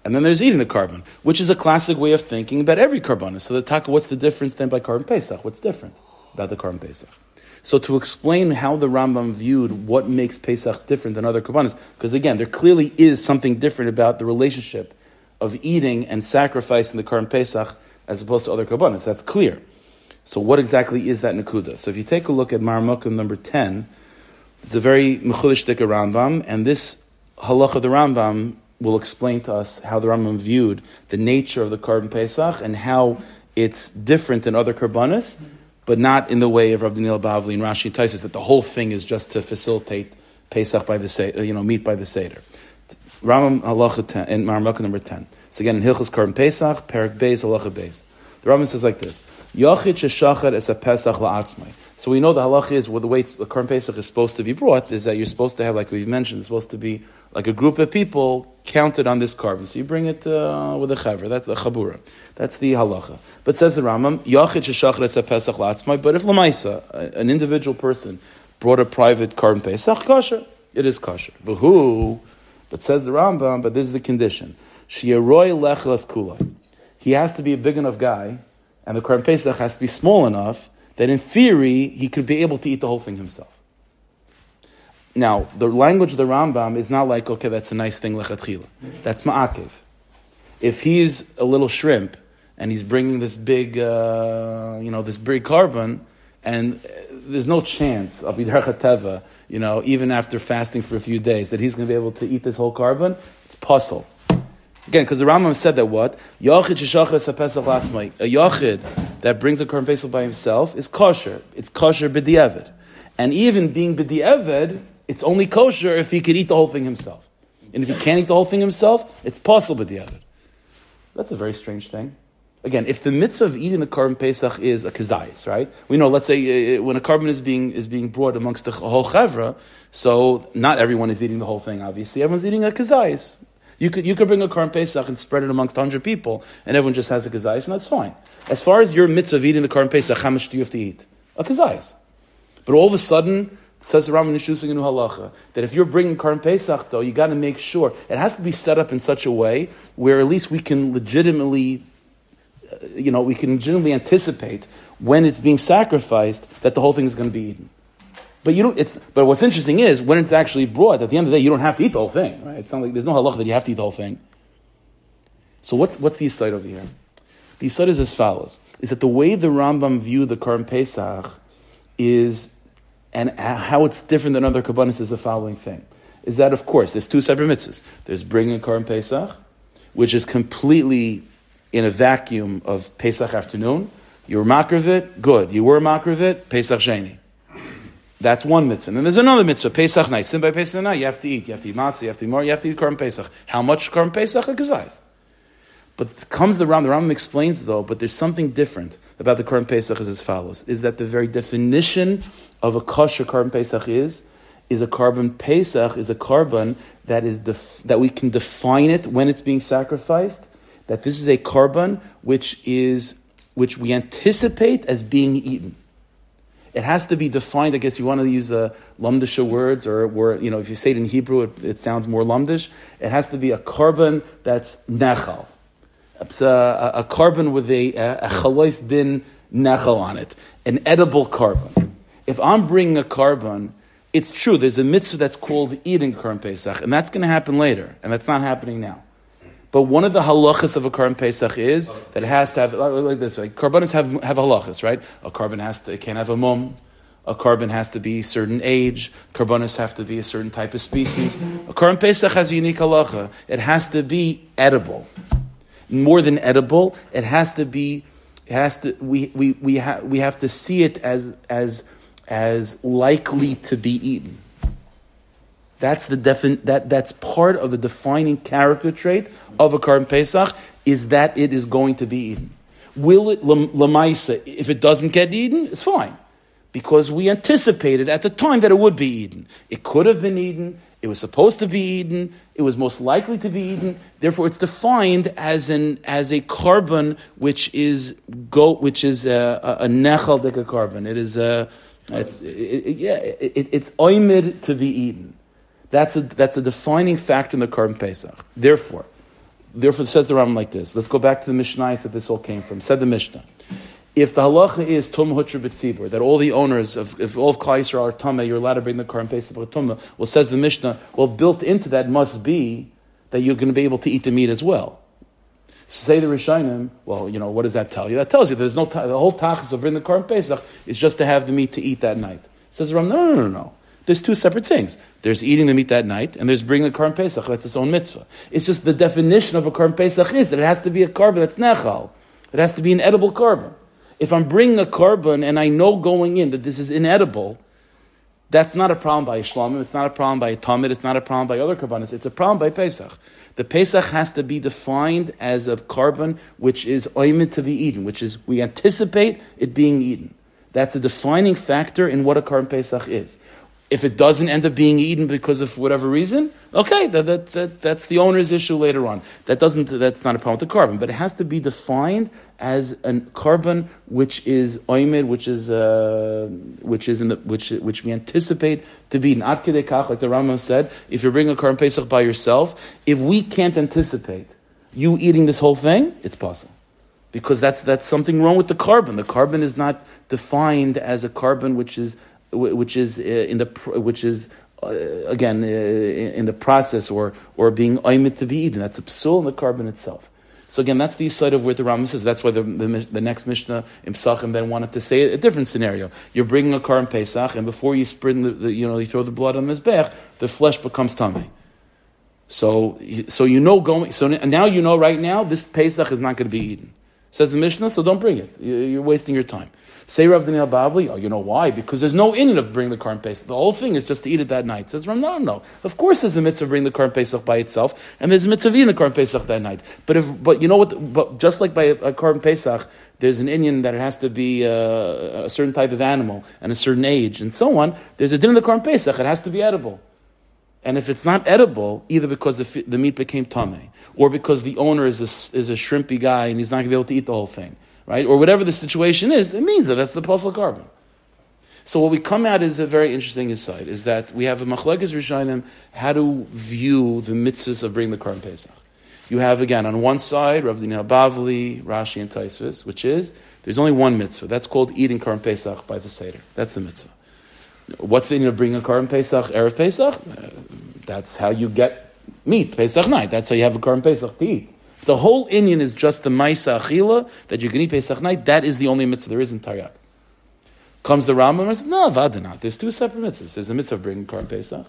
and then there's eating the carbon, which is a classic way of thinking about every carbon. So the taka, what's the difference then by carbon Pesach? What's different about the carbon Pesach? So to explain how the Rambam viewed what makes Pesach different than other karbanos, because again, there clearly is something different about the relationship of eating and sacrificing the carbon Pesach as opposed to other karbanos. That's clear. So what exactly is that nakuda? So if you take a look at Marmukim number 10, it's a very mechulistic Rambam, and this halach of the Rambam will explain to us how the Rambam viewed the nature of the carbon Pesach and how it's different than other karbanos, but not in the way of Rabbi Daniel Bavli and Rashi and Taisus, that the whole thing is just to facilitate Pesach by the Seder, you know, meat by the Seder. Rambam halacha 10, in Marmukim number 10. So again, in Hilchas Carbon Pesach, Perak Beis, halacha Beis. The Rambam says like this: Yachid sheshachar es a pesach la'atzmai. So we know the halach is well, the way the Korban Pesach is supposed to be brought is that you're supposed to have, like we've mentioned, it's supposed to be like a group of people counted on this carbon. So you bring it uh, with a chaver. That's the chabura. That's the halacha. But says the Rambam, Yachid sheshachar es a pesach la'atzmai. But if lamaisa, an individual person brought a private Korban Pesach, kosher. It is kosher. V'hu, but says the Rambam, but this is the condition. Shi'eroi lechlas kulai. He has to be a big enough guy, and the Korban Pesach has to be small enough that in theory he could be able to eat the whole thing himself. Now, the language of the Rambam is not like, okay, that's a nice thing, lechatchila. That's ma'akiv. If he's a little shrimp and he's bringing this big, uh, you know, this big carbon, and there's no chance of Yidercha Teva, you know, even after fasting for a few days, that he's going to be able to eat this whole carbon, it's puzzle. Again, because the Rambam said that what? A yachid that brings a korban pesach by himself is kosher. It's kosher b'di'evid. And even being b'di'evid, it's only kosher if he could eat the whole thing himself. And if he can't eat the whole thing himself, it's possible b'di'evid. That's a very strange thing. Again, if the mitzvah of eating the korban pesach is a kazayis, right? We know, let's say, uh, when a korban is being is being brought amongst the whole chevra, so not everyone is eating the whole thing. Obviously, everyone's eating a kazayis. You could, you could bring a Korban Pesach and spread it amongst 100 people, and everyone just has a kazayis, and that's fine. As far as your mitzvah of eating the Korban Pesach, how much do you have to eat? A kazayis. But all of a sudden, says the Rambam in Halacha, that if you're bringing Korban Pesach, though, you got to make sure, it has to be set up in such a way where at least we can legitimately, uh, you know, we can legitimately anticipate when it's being sacrificed that the whole thing is going to be eaten. But you don't. It's but what's interesting is when it's actually brought. At the end of the day, you don't have to eat the whole thing, right? It's not like there's no halach that you have to eat the whole thing. So what's what's the side over here? The side is as follows: is that the way the Rambam viewed the Korban Pesach is, and how it's different than other kabbanis is the following thing: is that of course there's two separate mitzvahs. There's bringing Korban Pesach, which is completely in a vacuum of Pesach afternoon. You were makravit, good. You were makravit, Pesach Sheni. That's one mitzvah. And then there's another mitzvah, Pesach night. Sin by Pesach night, you have to eat. You have to eat matzah, you have to eat more, you have to eat Korban Pesach. How much Korban Pesach? A gazais. But comes the Ram, the Rambam explains though, but there's something different about the Korban Pesach is as follows, is that the very definition of a kosher Korban Pesach is, is a korban Pesach, is a korban that is def, that we can define it when it's being sacrificed, that this is a korban which is, which we anticipate as being eaten. It has to be defined. I guess you want to use the lumdisha words, or you know if you say it in Hebrew, it, it sounds more lumdish. It has to be a korban that's nechal. It's a, a, korban with a, a, chalois din nechal on it, an edible korban. If I'm bringing a korban, it's true. There's a mitzvah that's called eating Korban Pesach, and that's going to happen later, and that's not happening now. But one of the halachas of a korban pesach is that it has to have like this. Like karbanis have have halachas, right? A korban has to it can't have a mum. A korban has to be a certain age. Karbanis have to be a certain type of species. A korban pesach has a unique halacha. It has to be edible. More than edible, it has to be. It has to. We we we, ha, we have to see it as as as likely to be eaten. That's the defin- that that's part of the defining character trait of a korban pesach is that it is going to be eaten. Will it lamaisa? If it doesn't get eaten, it's fine, because we anticipated at the time that it would be eaten. It could have been eaten. It was supposed to be eaten. It was most likely to be eaten. Therefore, it's defined as an as a korban which is go which is a, a, a korban. It is a it's it, it, yeah it, it's oimid to be eaten. That's a, that's a defining factor in the Korban Pesach. Therefore, therefore says the Rambam like this. Let's go back to the Mishnah that this all came from. Said the Mishnah. If the halacha is tum hutra b'tzibur, that all the owners of, if all of Klal are tumah, you're allowed to bring the Korban Pesach tumah. Well, says the Mishnah, well, built into that must be that you're going to be able to eat the meat as well. Say the Rishonim, well, you know, what does that tell you? That tells you there's no, the whole tachas of bringing the Korban Pesach is just to have the meat to eat that night. Says the Rambam, no, no, no, no. There's two separate things. There's eating the meat that night, and there's bringing a Korban Pesach. That's its own mitzvah. It's just the definition of a Korban Pesach is that it has to be a korban that's nechal. It has to be an edible korban. If I'm bringing a korban and I know going in that this is inedible, That's not a problem by Shlamim, it's not a problem by Tamid, it's not a problem by other Karbanis, it's a problem by Pesach. The Pesach has to be defined as a korban which is oimid to be eaten, which is we anticipate it being eaten. That's a defining factor in what a korban Pesach is. If it doesn't end up being eaten because of whatever reason, okay, that, that, that, that's the owner's issue later on. That doesn't, that's not a problem with the korban, but it has to be defined as a korban which is oimid, which is, uh, which is in the, which, which we anticipate to be Ad kach, like the Rambam said, if you're bringing a korban Pesach by yourself, if we can't anticipate you eating this whole thing, it's possible. Because that's, that's something wrong with the korban. The korban is not defined as a korban which is which is uh, in the which is uh, again uh, in the process or or being oimid to be eaten. That's a psul in the korban itself. So again, that's the side of where the Rambam says. That's why the, the, the next Mishnah in Pesachim then wanted to say a, different scenario. You're bringing a car in Pesach, and before you spread the, the, you know you throw the blood on the mizbech, the flesh becomes tummy. So so you know going so now you know right now this Pesach is not going to be eaten. Says the Mishnah, so don't bring it. You're wasting your time. Say Rav Daniel Bavli, oh, you know why? Because there's no in of bring the Korban Pesach. The whole thing is just to eat it that night. Says Rav, no, no. Of course there's a mitzvah of bring the Korban Pesach by itself, and there's a mitzvah eating the Korban Pesach that night. But if, but you know what, but just like by a, a Korban Pesach, there's an Indian that it has to be uh, a certain type of animal and a certain age and so on, there's a din of the Korban Pesach, it has to be edible. And if it's not edible, either because the, the meat became tame, or because the owner is a, is a shrimpy guy and he's not going to be able to eat the whole thing, right? Or whatever the situation is, it means that that's the apostle korban. So what we come at is a very interesting insight, is that we have a machlekes rishonim how to view the mitzvahs of bringing the Korban Pesach. You have, again, on one side, Rabbi Daniel Bavli, Rashi, and Taisvis, which is, there's only one mitzvah. That's called eating Korban Pesach by the Seder. That's the mitzvah. What's the meaning of bringing a Korban Pesach, Erev Pesach? Uh, that's how you get meat, Pesach night. That's how you have a Korban Pesach to eat. The whole Indian is just the Maisa Achila that you can eat Pesach night. That is the only mitzvah there is in Taryag. Comes the Rambam and says, no, Vadanat. There's two separate mitzvahs. There's a mitzvah of bringing Korban Pesach,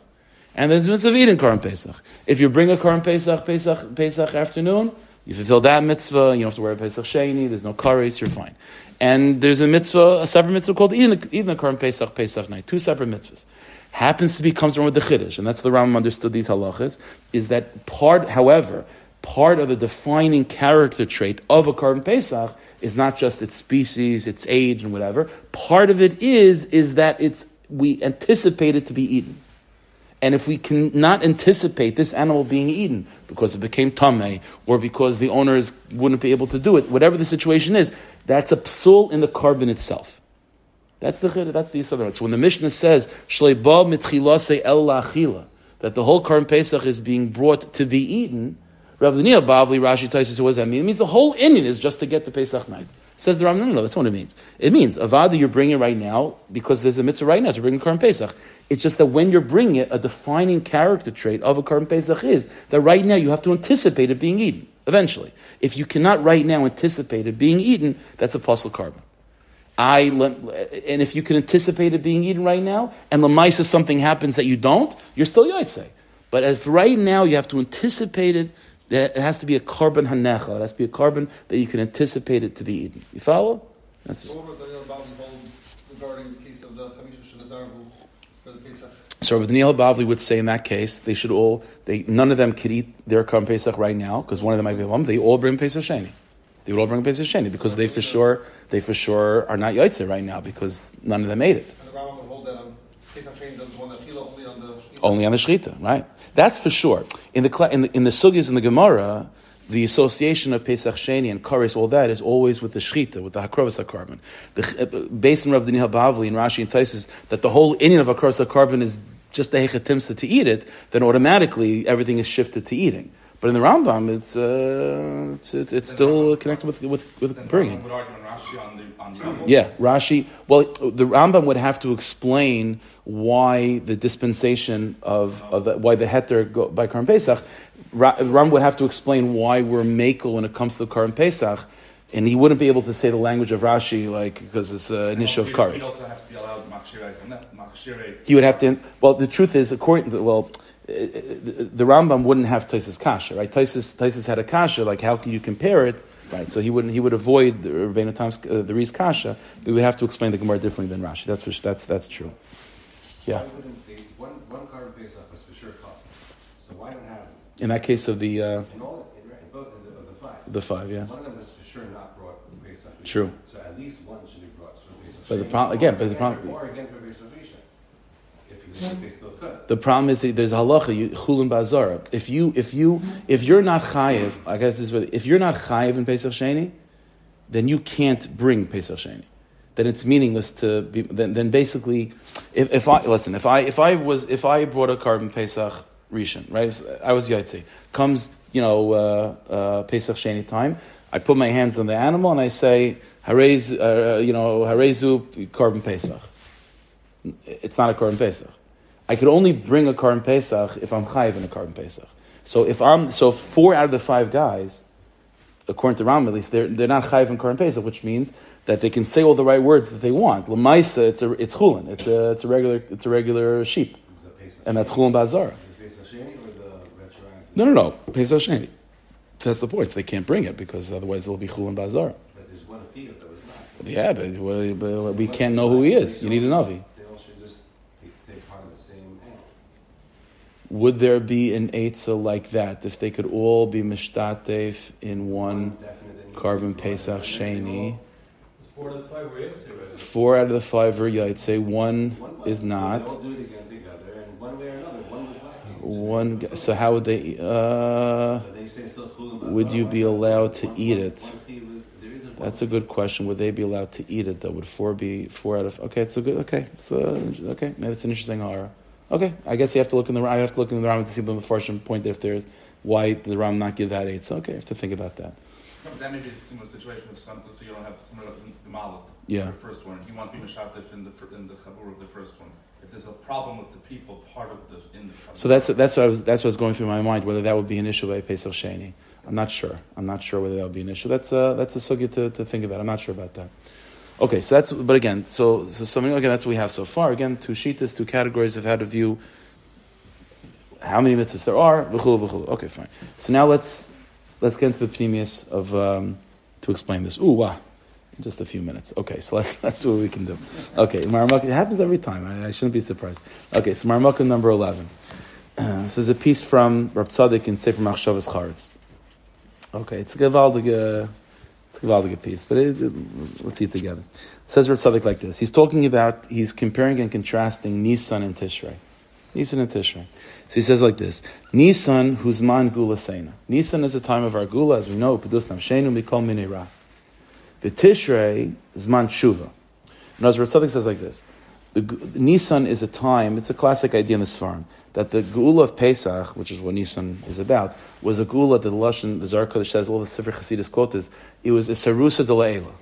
and there's a mitzvah of eating Korban Pesach. If you bring a Korban Pesach, Pesach, Pesach afternoon, you fulfill that mitzvah, you don't have to wear a Pesach Sheni, there's no kares, you're fine. And there's a mitzvah, a separate mitzvah called eating the, eating the Pesach, Pesach night. Two separate mitzvahs happens to be comes from with the chiddush, and that's the Rambam understood these halachas. Is that part, however, part of the defining character trait of a korban pesach is not just its species, its age, and whatever. Part of it is is that it's we anticipate it to be eaten. And if we cannot anticipate this animal being eaten because it became tame or because the owners wouldn't be able to do it, whatever the situation is, that's a psul in the korban itself. That's the that's the Yisrael. So when the Mishnah says Shleiba mitchilase el lachila, that the whole Korban Pesach is being brought to be eaten, Rabbi Daniel Bavli Rashi Taisus, what does that mean? It means the whole Indian is just to get the Pesach night. Says the Rambam, no, no, no, that's what it means. It means Avada you're bringing right now because there's a mitzvah right now to bring the Korban Pesach. It's just that when you're bringing it, a defining character trait of a Korban Pesach is that right now you have to anticipate it being eaten eventually. If you cannot right now anticipate it being eaten, that's a apostle korban. I and if you can anticipate it being eaten right now, and lemaisa something happens that you don't, you're still yaitse. But if right now you have to anticipate it, it has to be a korban hanecha. It has to be a korban that you can anticipate it to be eaten. You follow? That's just... So Rabbi Daniel Bavli would say in that case, they should all, they, none of them could eat their Korban Pesach right now, because one of them might be a mom, they all bring Pesach Sheni. They would all bring Pesach Sheni because they for sure they for sure are not Yaitse right now because none of them ate it. Only on the Shechita, right? That's for sure. In the in the, in the sugis in the Gemara, the association of Pesach Sheni and Kares, all that is always with the Shechita, with the Hakrovas HaKarban. The, based on Rabbi Daniel Bavli and Rashi and Taisus, that the whole Indian of Hakrovas HaKarban is just the Hechatimsa to eat it, then automatically everything is shifted to eating. But in the Rambam, it's uh, it's, it's, it's still connected with with with bringing. Yeah, Rashi. Well, the Rambam would have to explain why the dispensation of, of the, why the heter go, by Korban Pesach. Rambam would have to explain why we're makel when it comes to the Korban Pesach, and he wouldn't be able to say the language of Rashi like because it's an issue of karis. He would have to. Well, the truth is, according to well the Rambam wouldn't have Taisus Kasha, right? Taisus, had a Kasha, like how can you compare it, right? So he wouldn't, he would avoid the Rebbeinu Tam's, uh, the Kasha, but we would have to explain the Gemara differently than Rashi. That's, that's, that's true. Yeah.
Why couldn't they, one, one korban Pesach was for sure costly. So why don't have,
In that case of the uh,
in all, in, in both of the, of the five,
the five, yeah.
one of them is for sure not brought Pesach.
True.
So at least one should be brought for Pesach.
But the problem- again, but the problem-
Or again for Pesach If you still could.
The problem is that there's halacha, chulin bazara. If you, if you, if you're not chayiv, I guess this is what, if you're not chayiv in Pesach Sheni, then you can't bring Pesach Sheni. Then it's meaningless to be, then, then basically, if, if I, listen, if I, if I was, if I brought a korban Pesach Rishon, right, I was Yaitse, comes, you know, uh, uh, Pesach Sheni time, I put my hands on the animal and I say, Harez, uh, you know, Harezu korban Pesach. It's not a korban Pesach. I could only bring a Korban Pesach if I'm chayiv in a Korban Pesach. So if I'm so four out of the five guys, according to Ram at least, they're, they're not chayiv in Korban Pesach, which means that they can say all the right words that they want. Lamaisa, it's a it's chulin, it's a it's a regular it's a regular sheep, and that's chulin bazar.
The Pesach Sheni or the retroactive?
No, no, no, Pesach Sheni. That's the point. They can't bring it because otherwise it'll be chulin bazar.
But there's one appeal that was not.
Yeah, but we, but we can't know who he is. You need a navi.
They all should just be, take part of the same.
Would there be an eitzah like that if they could all be mishtatef in one? Korban
to be brought
Pesach
in, and then they
Sheni.
four the five were able?
Four out of the five are yaitse, one
One
is
so
not.
They all do it again together, and one way or another, one
So how would they? Uh,
But
Would you be allowed to eat it? that's a good question. Would they be allowed to eat it though? Would four be four out of? Okay, it's a good. Okay, so okay, that's an interesting horror. Okay, I guess you have to look in the. I have to look in the Ram to see the Mefarshim point if there's why the Ram not give that eight. So okay, I have to think about that.
Then maybe it's a similar situation if some, so you don't have someone that's in.
Yeah.
The first one, he wants to be mishatif in the in the chabur of the first one. If there's a problem with the people, part of the in the.
So that's that's what I was that's what was going through my mind whether that would be an issue by Pesach Sheni. I'm not sure. I'm not sure whether that would be an issue. That's a that's a sugya to, to think about. I'm not sure about that. Okay, so that's but again, so so something again that's what we have so far. Again, two shitas, two categories of how to view how many mitzvahs there are. V'chul, v'chul. Okay, fine. So now let's let's get into the pnimius of um, to explain this. Ooh, wow. Just a few minutes. Okay, so let's, let's see what we can do. Okay, Maramaka, it happens every time. I, I shouldn't be surprised. Okay, so Maramaka number 11. this is a piece from Rab Tzaddik in Sefer Machshavas Charetz. Okay, it's a gewaldige, it's a gewaldige piece, but it, it- let's see it together. It says Rab Tzaddik like this. He's talking about, he's comparing and contrasting Nisan and Tishrei. Nisan and Tishrei. So he says like this: Nisan huzman gula seina. Nisan is the time of our gula, as we know. Pedus nafshenu mikol The Tishrei zman shuva. And as Rav says like this: the, Nisan is a time. It's a classic idea in the Sfarim that the gula of Pesach, which is what Nisan is about, was a gula that the Lashon, the Zohar Kodesh says, all the Sefer Chasidus quotas. It was a sarusa de la'ela.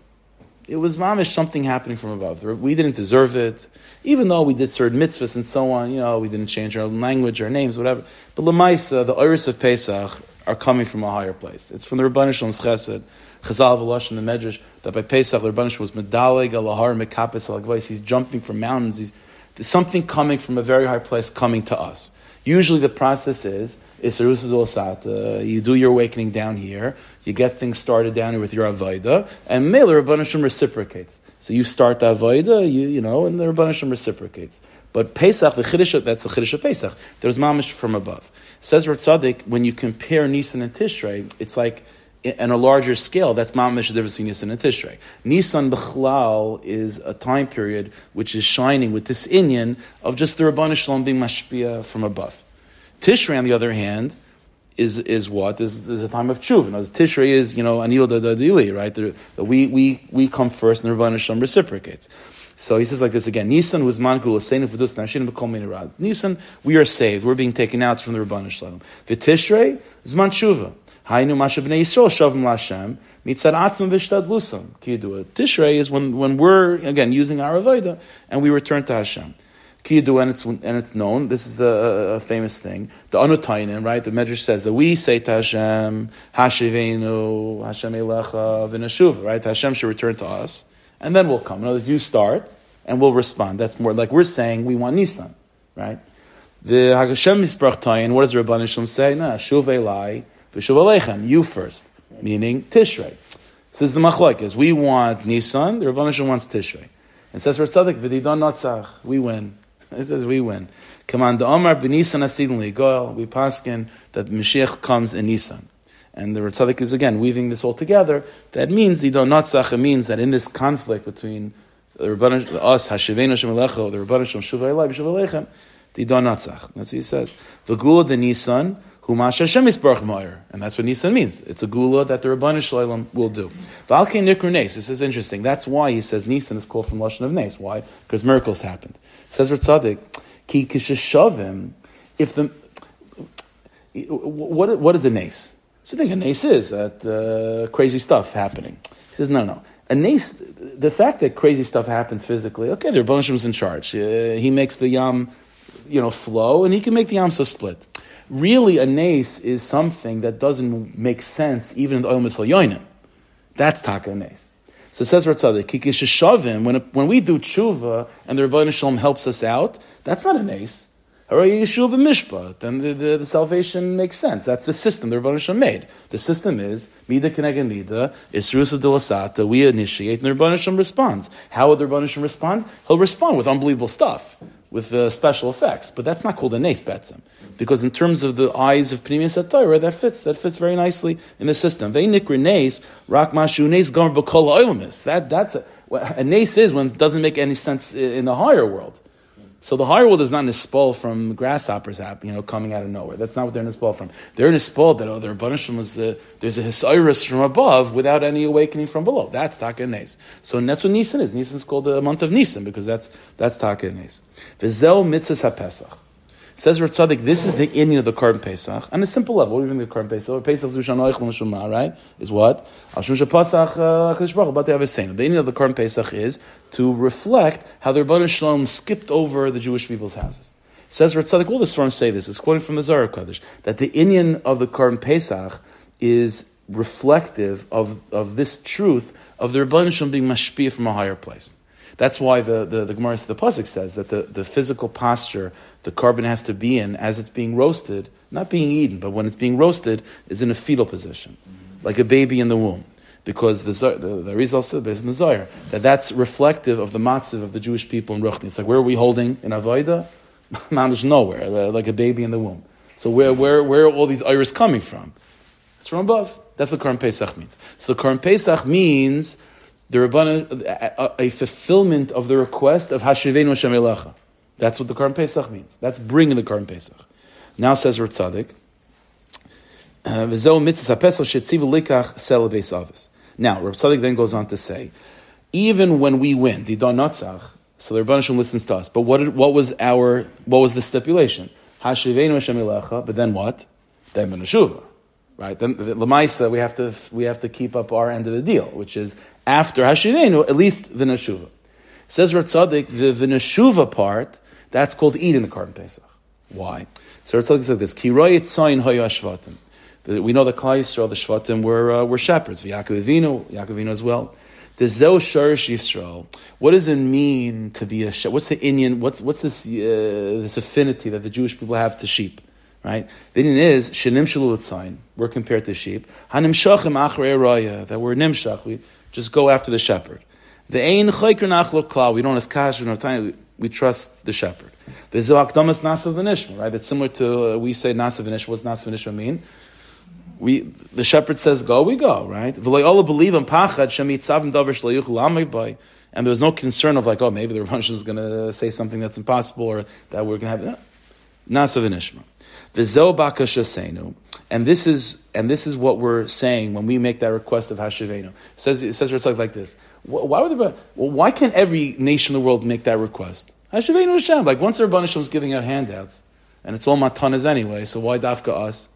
It was mamish something happening from above. We didn't deserve it, even though we did certain mitzvahs and so on. You know, we didn't change our language, our names, whatever. But lemaisa, the iris of Pesach are coming from a higher place. It's from the Rebbeinu Shalom's Chesed, Chazal V'Losh in the Medrash that by Pesach the Rebbeinu was medaleg alahar mekapes alagvais. He's jumping from mountains. He's something coming from a very high place coming to us. Usually the process is it's a Sata. You do your awakening down here. You get things started down here with your avodah, and Mela Rabban Hashem reciprocates. So you start the avodah, you you know, and the Rabban Hashem reciprocates. But Pesach, the Chiddush, that's the Chiddush of Pesach. There's mamish from above. Says Ratzadik, when you compare Nisan and Tishrei, it's like on a larger scale, that's mamish the difference between Nisan and Tishrei. Nisan Bechlal is a time period which is shining with this inyan of just the Rabban Shalom being mashpia from above. Tishrei, on the other hand, is is what is, is a time of tshuva. Now, Tishrei is you know anil da right? The, we we we come first, and the Rabban Hashem reciprocates. So he says like this again: Nisan was man gulasenu v'dus nashin b'kol minirad. Nisan, we are saved. We're being taken out from the Rabban Hashem. V'tishrei is man tshuva. Hainu masha b'nei Yisrael shavim lashem mitzad atzma v'shtadlusam. Kiyadua. Tishrei is when when we're again using our avodah and we return to Hashem. Kiyadu, and it's and it's known. This is the uh, famous thing. The Anutainen, right? The Medrash says that we say to Hashem, Hashivenu, Hashem Elecha, V'nashuva, right? Hashem should return to us, and then we'll come. In other words, you start, and we'll respond. That's more like we're saying we want Nisan, right? The Hashem Misbrach Tayin, what does Rabban Shalom say? No, Shuv Elai, V'shuv Aleichem, you first, meaning Tishrei. so Says the Machlokes, we want Nisan, the Rabban wants Tishrei. And says Rav Tzaddik, V'didon Natzach, we win. It says we win. Command Omar b'Nisan asidin li'goel. We paskin that Mashiach comes in Nisan. And the Ritzadik is again weaving this all together. That means the Donatzach means that in this conflict between the Rabbanan, us Hashivenu Shemalecha, the Rabbanan Shem Shuvay Elai B'Shuvay Lechem, the. That's what he says. The Gula de Nisan. Humash Hashem is Baruch Moyer. And that's what Nisan means. It's a gula that the Rabbanah Shalom will do. Valkei Nikru Nes. This is interesting. That's why he says Nisan is called from Lashon of Nes. Why? Because miracles happened. Says Ritzadik, Ki Kishishavim, if the, what, what is a Nes? So think a Nes is that uh, crazy stuff happening. He says, no, no. A Nes, the fact that crazy stuff happens physically, okay, the Rabbanah is in charge. Uh, he makes the Yam, you know, flow, and he can make the Yam so split. Really, a nace is something that doesn't make sense even in the Oyel Misal That's taka nace. So it says Ratzadik, Kikishishavim, when, when we do tshuva and the Rebbeinu Shalom helps us out, that's not a nace. Then the, the, the, salvation makes sense. That's the system the Rebbeinu Shalom made. The system is Mida Keneged Mida, Isrusa Dilasata, we initiate, and the Rebbeinu Shalom responds. How would the Rebbeinu Shalom respond? He'll respond with unbelievable stuff, with uh, special effects. But that's not called a nace, Betzim because in terms of the eyes of Pnimius Torah, that fits. That fits very nicely in the system. That that's a, a nes is when it doesn't make any sense in the higher world. So the higher world is not nispol from grasshoppers, you know, coming out of nowhere. That's not what they're nispol from. They're nispol that oh, their banishim was uh, there's a hisirus from above without any awakening from below. That's taka nes. So that's what Nisan is. Nisan is called the month of Nisan because that's that's taka nes. V'zel mitzvah hapesach. Says Ratzadik, this is the Indian of the Korban Pesach. On a simple level, what do you mean the Korban Pesach? Pesach is Rishon Oich L'Neshama, right? Is what? Al Shusha Pesach uh, Baruch Hu, The Indian of the Korban Pesach is to reflect how the Rebbeinu Shalom skipped over the Jewish people's houses. Says Ratzadik, all the Sforim say this, it's quoting from the Zohar Kodesh, that the Indian of the Korban Pesach is reflective of, of this truth of the Rebbeinu Shalom being mashpia from a higher place. That's why the, the, the Gemara, the Pasuk says that the, the physical posture the korban has to be in as it's being roasted, not being eaten, but when it's being roasted, is in a fetal position, like a baby in the womb. Because the, the, the Rizal said based in the Zohar, that that's reflective of the matziv of the Jewish people in Ruchni. It's like, where are we holding in Avodah? Mamish nowhere, like a baby in the womb. So where, where, where are all these iris coming from? It's from above. That's what Korban Pesach means. So Korban Pesach means the Rabbana, a, a, fulfillment of the request of Hashivenu Hashem That's what the Korban Pesach means. That's bringing the Korban Pesach. Now says Ritzadik, uh. Now, Rav Tzadik then goes on to say, even when we win, the Don Natzach, so the Rebbeinu listens to us. But what, what was our, what was the stipulation? Hashivenu but then what? Then Benashuva right? Then the Lamaisa, we have to we have to keep up our end of the deal, which is after Hashivenu, at least Vinashuva. Says Ratzadik, the Vinashuva part, that's called eating the Korban Pesach. Why? So Ratzadik says this, Kiroyet Tzayin Hoyo Ashvatim. We know the Klai Yisrael, the Shvatim, were, uh, were shepherds. Yaakov Avinu, Yaakov as well. The Zeo Sharish Yisrael. What does it mean to be a shepherd? What's the Indian? What's what's this uh, this affinity that the Jewish people have to sheep? right? The Indian is shenim shalulatzayin. We're compared to sheep. Hanim shachim achrei raya that we're nimshach. We just go after the shepherd. The ein chayker nachlo klal. We don't ask we don't time. We trust the shepherd. The zoakdamas nasav v'nishma, right? It's similar to uh, we say nasav v'nishma. What's nasav v'nishma mean? We the shepherd says go, we go, right? Believe pachad. And there was no concern of like, oh, maybe the Rebbe is going to say something that's impossible or that we're going to have. Nasav v'nishma. And this is and this is what we're saying when we make that request of Hashivenu. It says it says it's like this. Why would the, why can't every nation in the world make that request? Hashivenu Hashem. Like once the Rebbeinu is giving out handouts, and it's all matanas anyway. So why dafka us?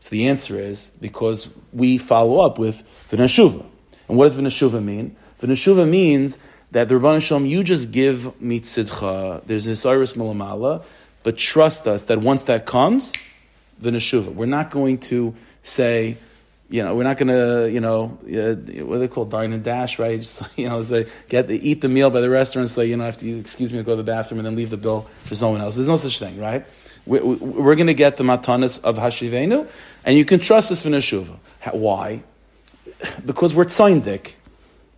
So the answer is because we follow up with v'nashuva. And what does v'nashuva mean? V'nashuva means that the Rebbeinu Shalom, you just give mitzidcha. There's this iris malamala but trust us that once that comes, the neshuva. We're not going to say, you know, we're not going to, you know, uh, what are they called, dine and dash, right? Just, you know, say, get the, eat the meal by the restaurant, say, you know, have to excuse me to go to the bathroom and then leave the bill for someone else. There's no such thing, right? We, we're going to get the matanas of Hashivenu, and you can trust us for neshuva. Why? Because we're tzaindik,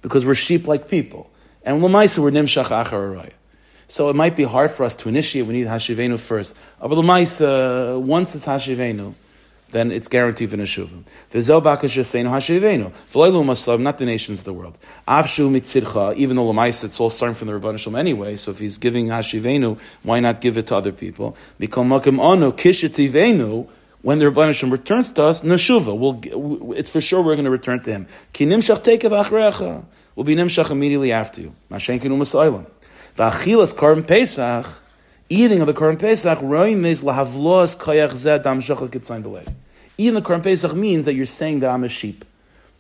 because we're sheep like people. And lemaisa, we're nimshach achar So it might be hard for us to initiate. We need Hashivenu first. But the uh, once it's Hashivenu, then it's guaranteed for Neshuva. V'zel bakash yaseinu hashivenu. V'loilu maslav, not the nations of the world. Avshu mitzircha, even though Lamais, it's all starting from the Rabban anyway, so if he's giving hashivenu, why not give it to other people? Mikol makim anu kishetivenu, when the Shalom returns to us, Neshuva, we'll, it's for sure we're going to return to him. Ki nimshach tekev achrecha, will be nimshach immediately after you. Mashenkinu masaylam. V'achilas korban pesach, eating of the Korban Pesach, roimes lahavlos koyach zed dam shachal kitzayin delay. Eating the Korban Pesach means that you're saying that I'm a sheep.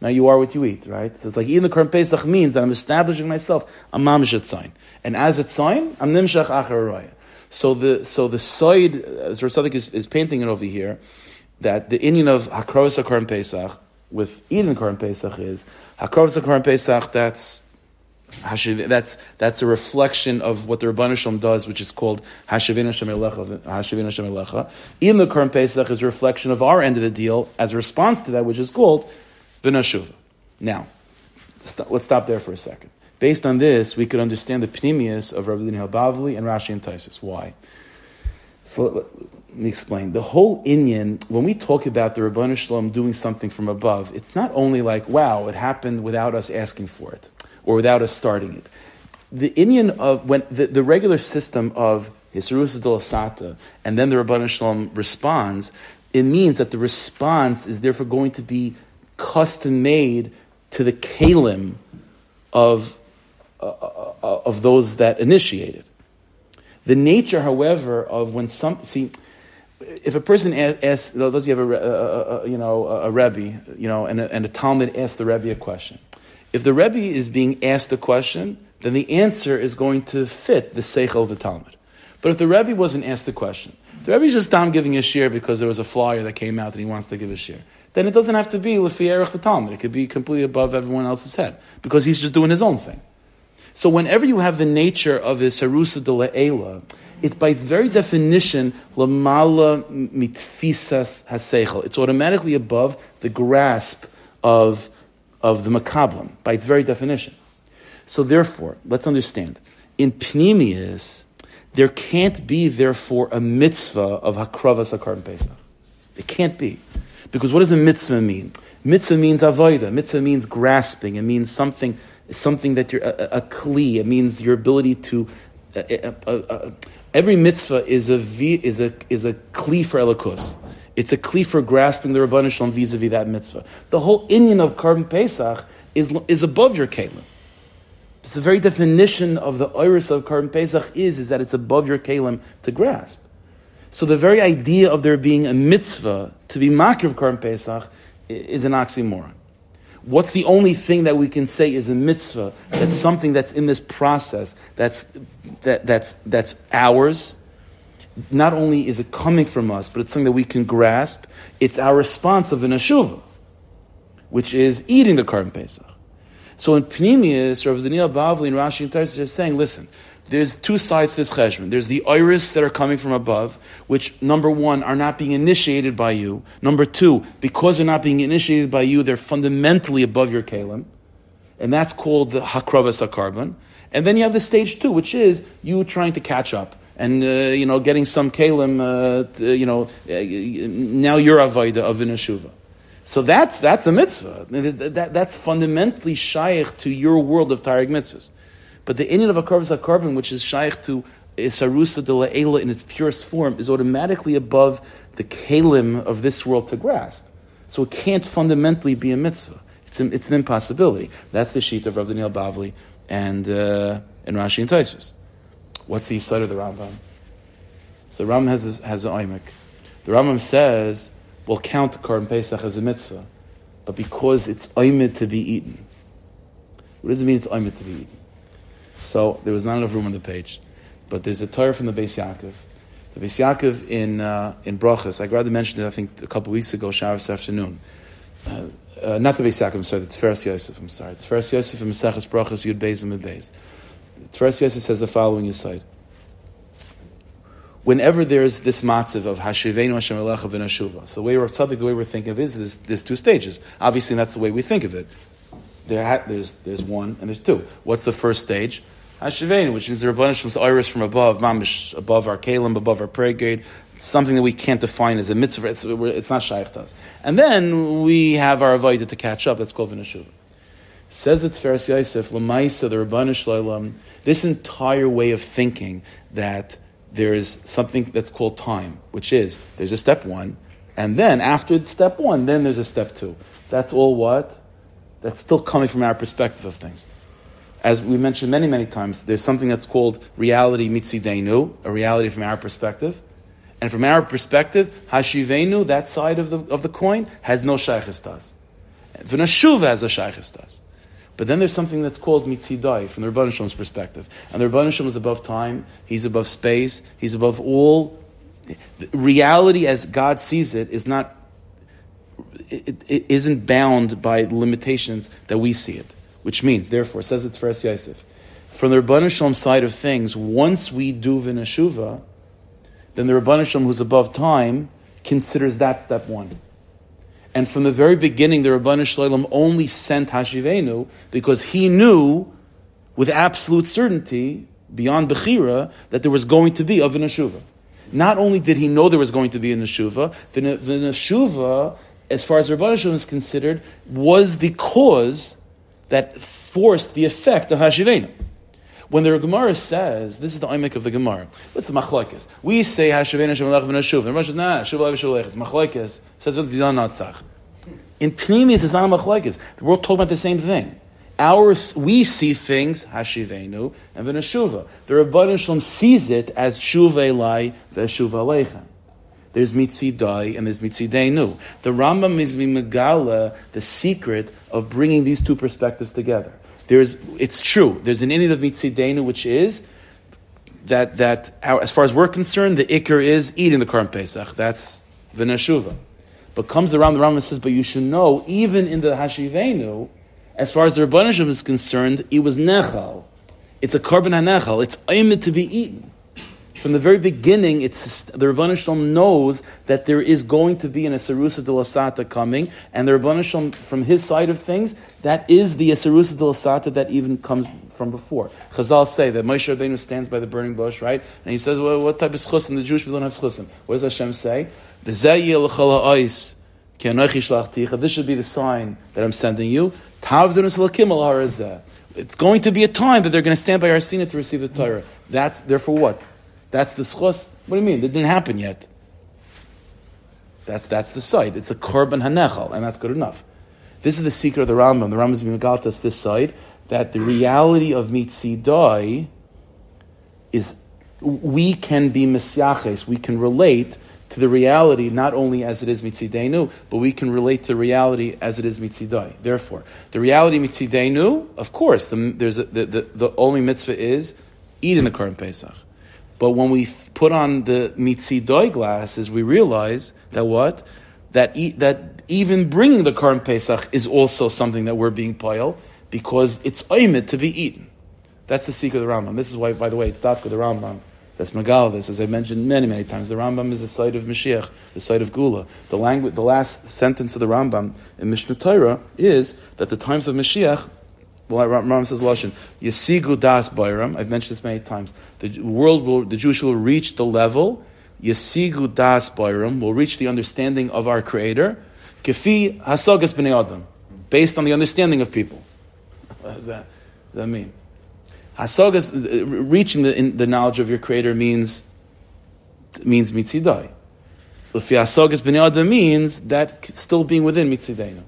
Now you are what you eat, right? So it's like eating the Korban Pesach means that I'm establishing myself a mamshet sign, and as a sign, I'm nimshach achar So the so the side uh, as Rasadik is, is painting it over here, that the Indian of hakros Korban Pesach with eating the Korban Pesach is hakros Korban Pesach. That's Hashiv, that's that's a reflection of what the Rabban Shalom does, which is called Hashivin Hashem Elecha. Even the current Pesach is a reflection of our end of the deal as a response to that, which is called Vinashuva. Now, let's stop there for a second. Based on this, we could understand the pnimius of Rabbi Daniel Bavli and Rashi and Taisus. Why? So let, let, me explain. The whole Inyan, when we talk about the Rabban Shalom doing something from above, it's not only like, wow, it happened without us asking for it or without us starting it. The Indian of when the, the regular system of Hisrusa Sata and then the Rabban Shalom responds, it means that the response is therefore going to be custom made to the kalim of, uh, uh, uh of those that initiated. The nature, however, of when some see, if a person asks, does he have a, a, a you know a rebbe, you know, and a, and a Talmud asks the rebbe a question, if the Rebbe is being asked a question, then the answer is going to fit the Seichel of the Talmud. But if the Rebbe wasn't asked the question, the Rebbe is just down giving a share because there was a flyer that came out and he wants to give a share, then it doesn't have to be Lefierach the Talmud. It could be completely above everyone else's head because he's just doing his own thing. So whenever you have the nature of a Sarusa de Le'ela, it's by its very definition, Lamala mitfisas haseichel. It's automatically above the grasp of of the makablam by its very definition. So therefore, let's understand. In Pnimius, there can't be, therefore, a mitzvah of Hakravas Hakar Pesach. It can't be. Because what does a mitzvah mean? Mitzvah means avoida. Mitzvah means grasping. It means something, something that you're, a, a, kli. It means your ability to, a, a, every mitzvah is a, is a, is a kli for elikus. It's a kli for grasping the Rabbanah Shalom vis-a-vis that mitzvah. The whole Indian of Korban Pesach is, is above your kalim. It's the very definition of the iris of Korban Pesach is, is that it's above your kalim to grasp. So the very idea of there being a mitzvah to be makir of Korban Pesach is an oxymoron. What's the only thing that we can say is a mitzvah? That's something that's in this process. That's that, that's that's ours not only is it coming from us, but it's something that we can grasp. It's our response of an ashuva, which is eating the Korban Pesach. So in Pnimius, Rabbi Daniel Bavli and Rashi and Tarsus are saying, listen, there's two sides to this cheshbon. There's the iris that are coming from above, which number one are not being initiated by you. Number two, because they're not being initiated by you, they're fundamentally above your kalim, and that's called the hakravas hakarbon. And then you have the stage two, which is you trying to catch up and uh, you know getting some kalim, uh, you know, uh, now you're avoida of inashuva. So that's that's a mitzvah. That, that's fundamentally shaykh to your world of Taryag mitzvahs. But the inyan of a korban carbon, which is shaykh to isarusa de la'ela in its purest form, is automatically above the kalim of this world to grasp. So it can't fundamentally be a mitzvah. It's, it's an impossibility. That's the sheet of Rav Daniel Bavli and uh, and Rashi and Taisvis. What's the side of the Rambam? So the Rambam has has an oimik. The Rambam says we'll count Korban Pesach as a mitzvah, but because it's oimid to be eaten. What does it mean? It's oimid to be eaten. So there was not enough room on the page, but there's a Torah from the Beis Yaakov. The Beis Yaakov in uh, in Brachas. I'd rather mentioned it. I think a couple weeks ago, Shabbos afternoon. Uh, uh, not the Beis Yaakov. I'm sorry. The Tiferes Yosef. I'm sorry. Tiferes Yosef in Maseches Brachas Yud Beis and Mid Beis. Yosef says the following aside. Whenever there's this matziv of Hashivenu Hashem Elecha V'Nashuva, so the way we're the way we're thinking of is there's, there's two stages. Obviously, that's the way we think of it. There there's, there's one and there's two. What's the first stage? Hashivenu, which means the Rabbanah Shem's iris from above, mamish, above our kalim, above our prayer grade. Something that we can't define as a mitzvah. It's, it's not shaykh to us. And then we have our avodah to catch up. That's called v'neshuva. Says the Tiferes Yosef, Lamaisa, the Rabbanah Shloim, this entire way of thinking that there is something that's called time, which is there's a step one, and then after step one, then there's a step two. That's all what? That's still coming from our perspective of things. As we mentioned many, many times, there's something that's called reality mitzidenu, a reality from our perspective. And from our perspective, hashivenu, that side of the, of the coin, has no shaykhis tas. V'nashuva has a shaykhis tas. But then there's something that's called mitzidai from the Rebbeinu Shalom's perspective. And the Rebbeinu Shalom is above time, he's above space, he's above all. Reality as God sees it is not, it, it isn't bound by limitations that we see it. Which means, therefore, says it's for Yosef. From the Rebbeinu Shalom side of things, once we do Vinashuva, then the Rebbeinu Shalom who's above time considers that step one. And from the very beginning, the Rabbanu Shalom only sent Hashivenu because he knew with absolute certainty, beyond Bechira, that there was going to be a Vinashuva. Not only did he know there was going to be a Neshuva, the Neshuva, as far as Rabbanu Shalom is considered, was the cause that forced the effect of Hashivenu. When the Gemara says, this is the imik of the Gemara, what's the machlokes? We say Hashavena Shemalach V'Nashuv. The Gemara says, nah, Shuv Lev It's machlokes. Says what Didan Natzach. In Pnimis, it's not a machlokes. We're all talking about the same thing. Our, we see things, Hashivenu, and V'Nashuva. The Rabban Shalom sees it as Shuv Elai V'Shuv Aleichem. There's mitzidai and there's mitzideinu. The Rambam is megala the secret of bringing these two perspectives together. There's, it's true. There's an inyan of mitzidenu, which is that that our, as far as we're concerned, the ikr is eating the Korban Pesach. That's v'nashuva. But comes around the Rambam says, but you should know, even in the hashivenu, as far as the Rabbanishim is concerned, it was nechal. It's a korban hanechal. It's aimed to be eaten. From the very beginning, it's the Rabbanah Shalom knows that there is going to be an Esarusa de Lasata coming, and the Rabbanah Shalom, from his side of things, that is the Esarusa de Lasata that even comes from before. Chazal say that Moshe Rabbeinu stands by the burning bush, right? And he says, well, what type of schusim? The Jewish people don't have schusim. What does Hashem say? This should be the sign that I'm sending you. It's going to be a time that they're going to stand by our Sina to receive the Torah. That's therefore what? That's the schos. What do you mean? It didn't happen yet. That's, that's the side. It's a korban hanechal, and that's good enough. This is the secret of the Rambam. The Rambam is being this side that the reality of mitzidai is we can be misyaches, we can relate to the reality not only as it is mitzidenu, but we can relate to the reality as it is mitzidai. Therefore, the reality mitzidenu, of course, the, there's a, the, the, the only mitzvah is eating the Korban Pesach. But when we put on the mitzidoi glasses, we realize that what? That, e- that even bringing the Korban Pesach is also something that we're being pile because it's oimid to be eaten. That's the secret of the Rambam. This is why, by the way, it's Dafka the Rambam. That's Magal. This, as I mentioned many, many times. The Rambam is the site of Mashiach, the site of Gula. The language, the last sentence of the Rambam in Mishneh Torah is that the times of Mashiach well, says Lashon, Yasigu das Bayram. I've mentioned this many times. The world will, the Jewish will reach the level, Yasigu das Bayram, will reach the understanding of our Creator, Kefi Hasagas B'nei Adam, based on the understanding of people. What does that, what does that mean? Hasagas, uh, reaching the, the knowledge of your Creator means, means mitzidai. Lefi Hasagas B'nei Adam means that still being within mitzidayna.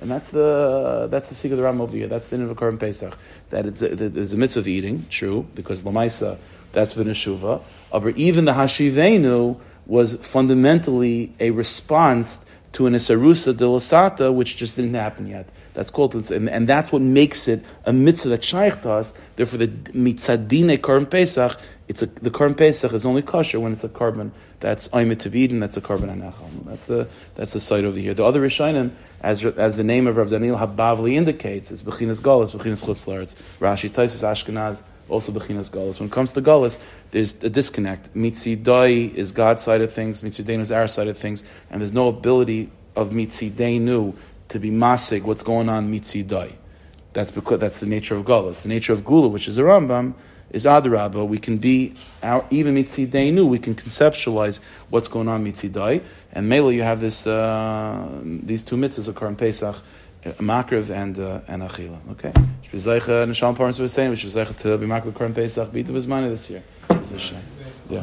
And that's the that's the secret of the Ram over here. That's the name of Pesach. That it's, there's a mitzvah of eating, true, because Lamaisa, that's V'neshuva. But even the Hashivenu was fundamentally a response to an Isarusa de Lasata, which just didn't happen yet. That's called, and, and that's what makes it a mitzvah that shaykh to us. Therefore, the mitzadine Korban Pesach, it's a, the Korban Pesach is only kosher when it's a korban that's Aymet to and that's a korban anachal. That's the that's the side over here. The other Rishonim, as as the name of Rav Daniel Habavli indicates, is Bechinas Galus, Bechinas Chutzlaritz. Rashi Taisus Ashkenaz, also Bechinas Galus. When it comes to Galus, there's a disconnect. Mitzidai is God's side of things, Mitzidenu is our side of things, and there's no ability of Mitzidenu to be masig what's going on Mitzidai. That's because that's the nature of Galus. The nature of Gula, which is a Rambam, is Adarabba. We can be our, even Mitzidainu. We can conceptualize what's going on Mitzidai, and Mela, you have this uh, these two mitzvahs occur in Pesach. uh, Makriv and uh, and Achila. Okay. Shvizaycha Nishal Parnas was saying we should to be Makriv Korban Pesach beat the Bismani this year. Yeah.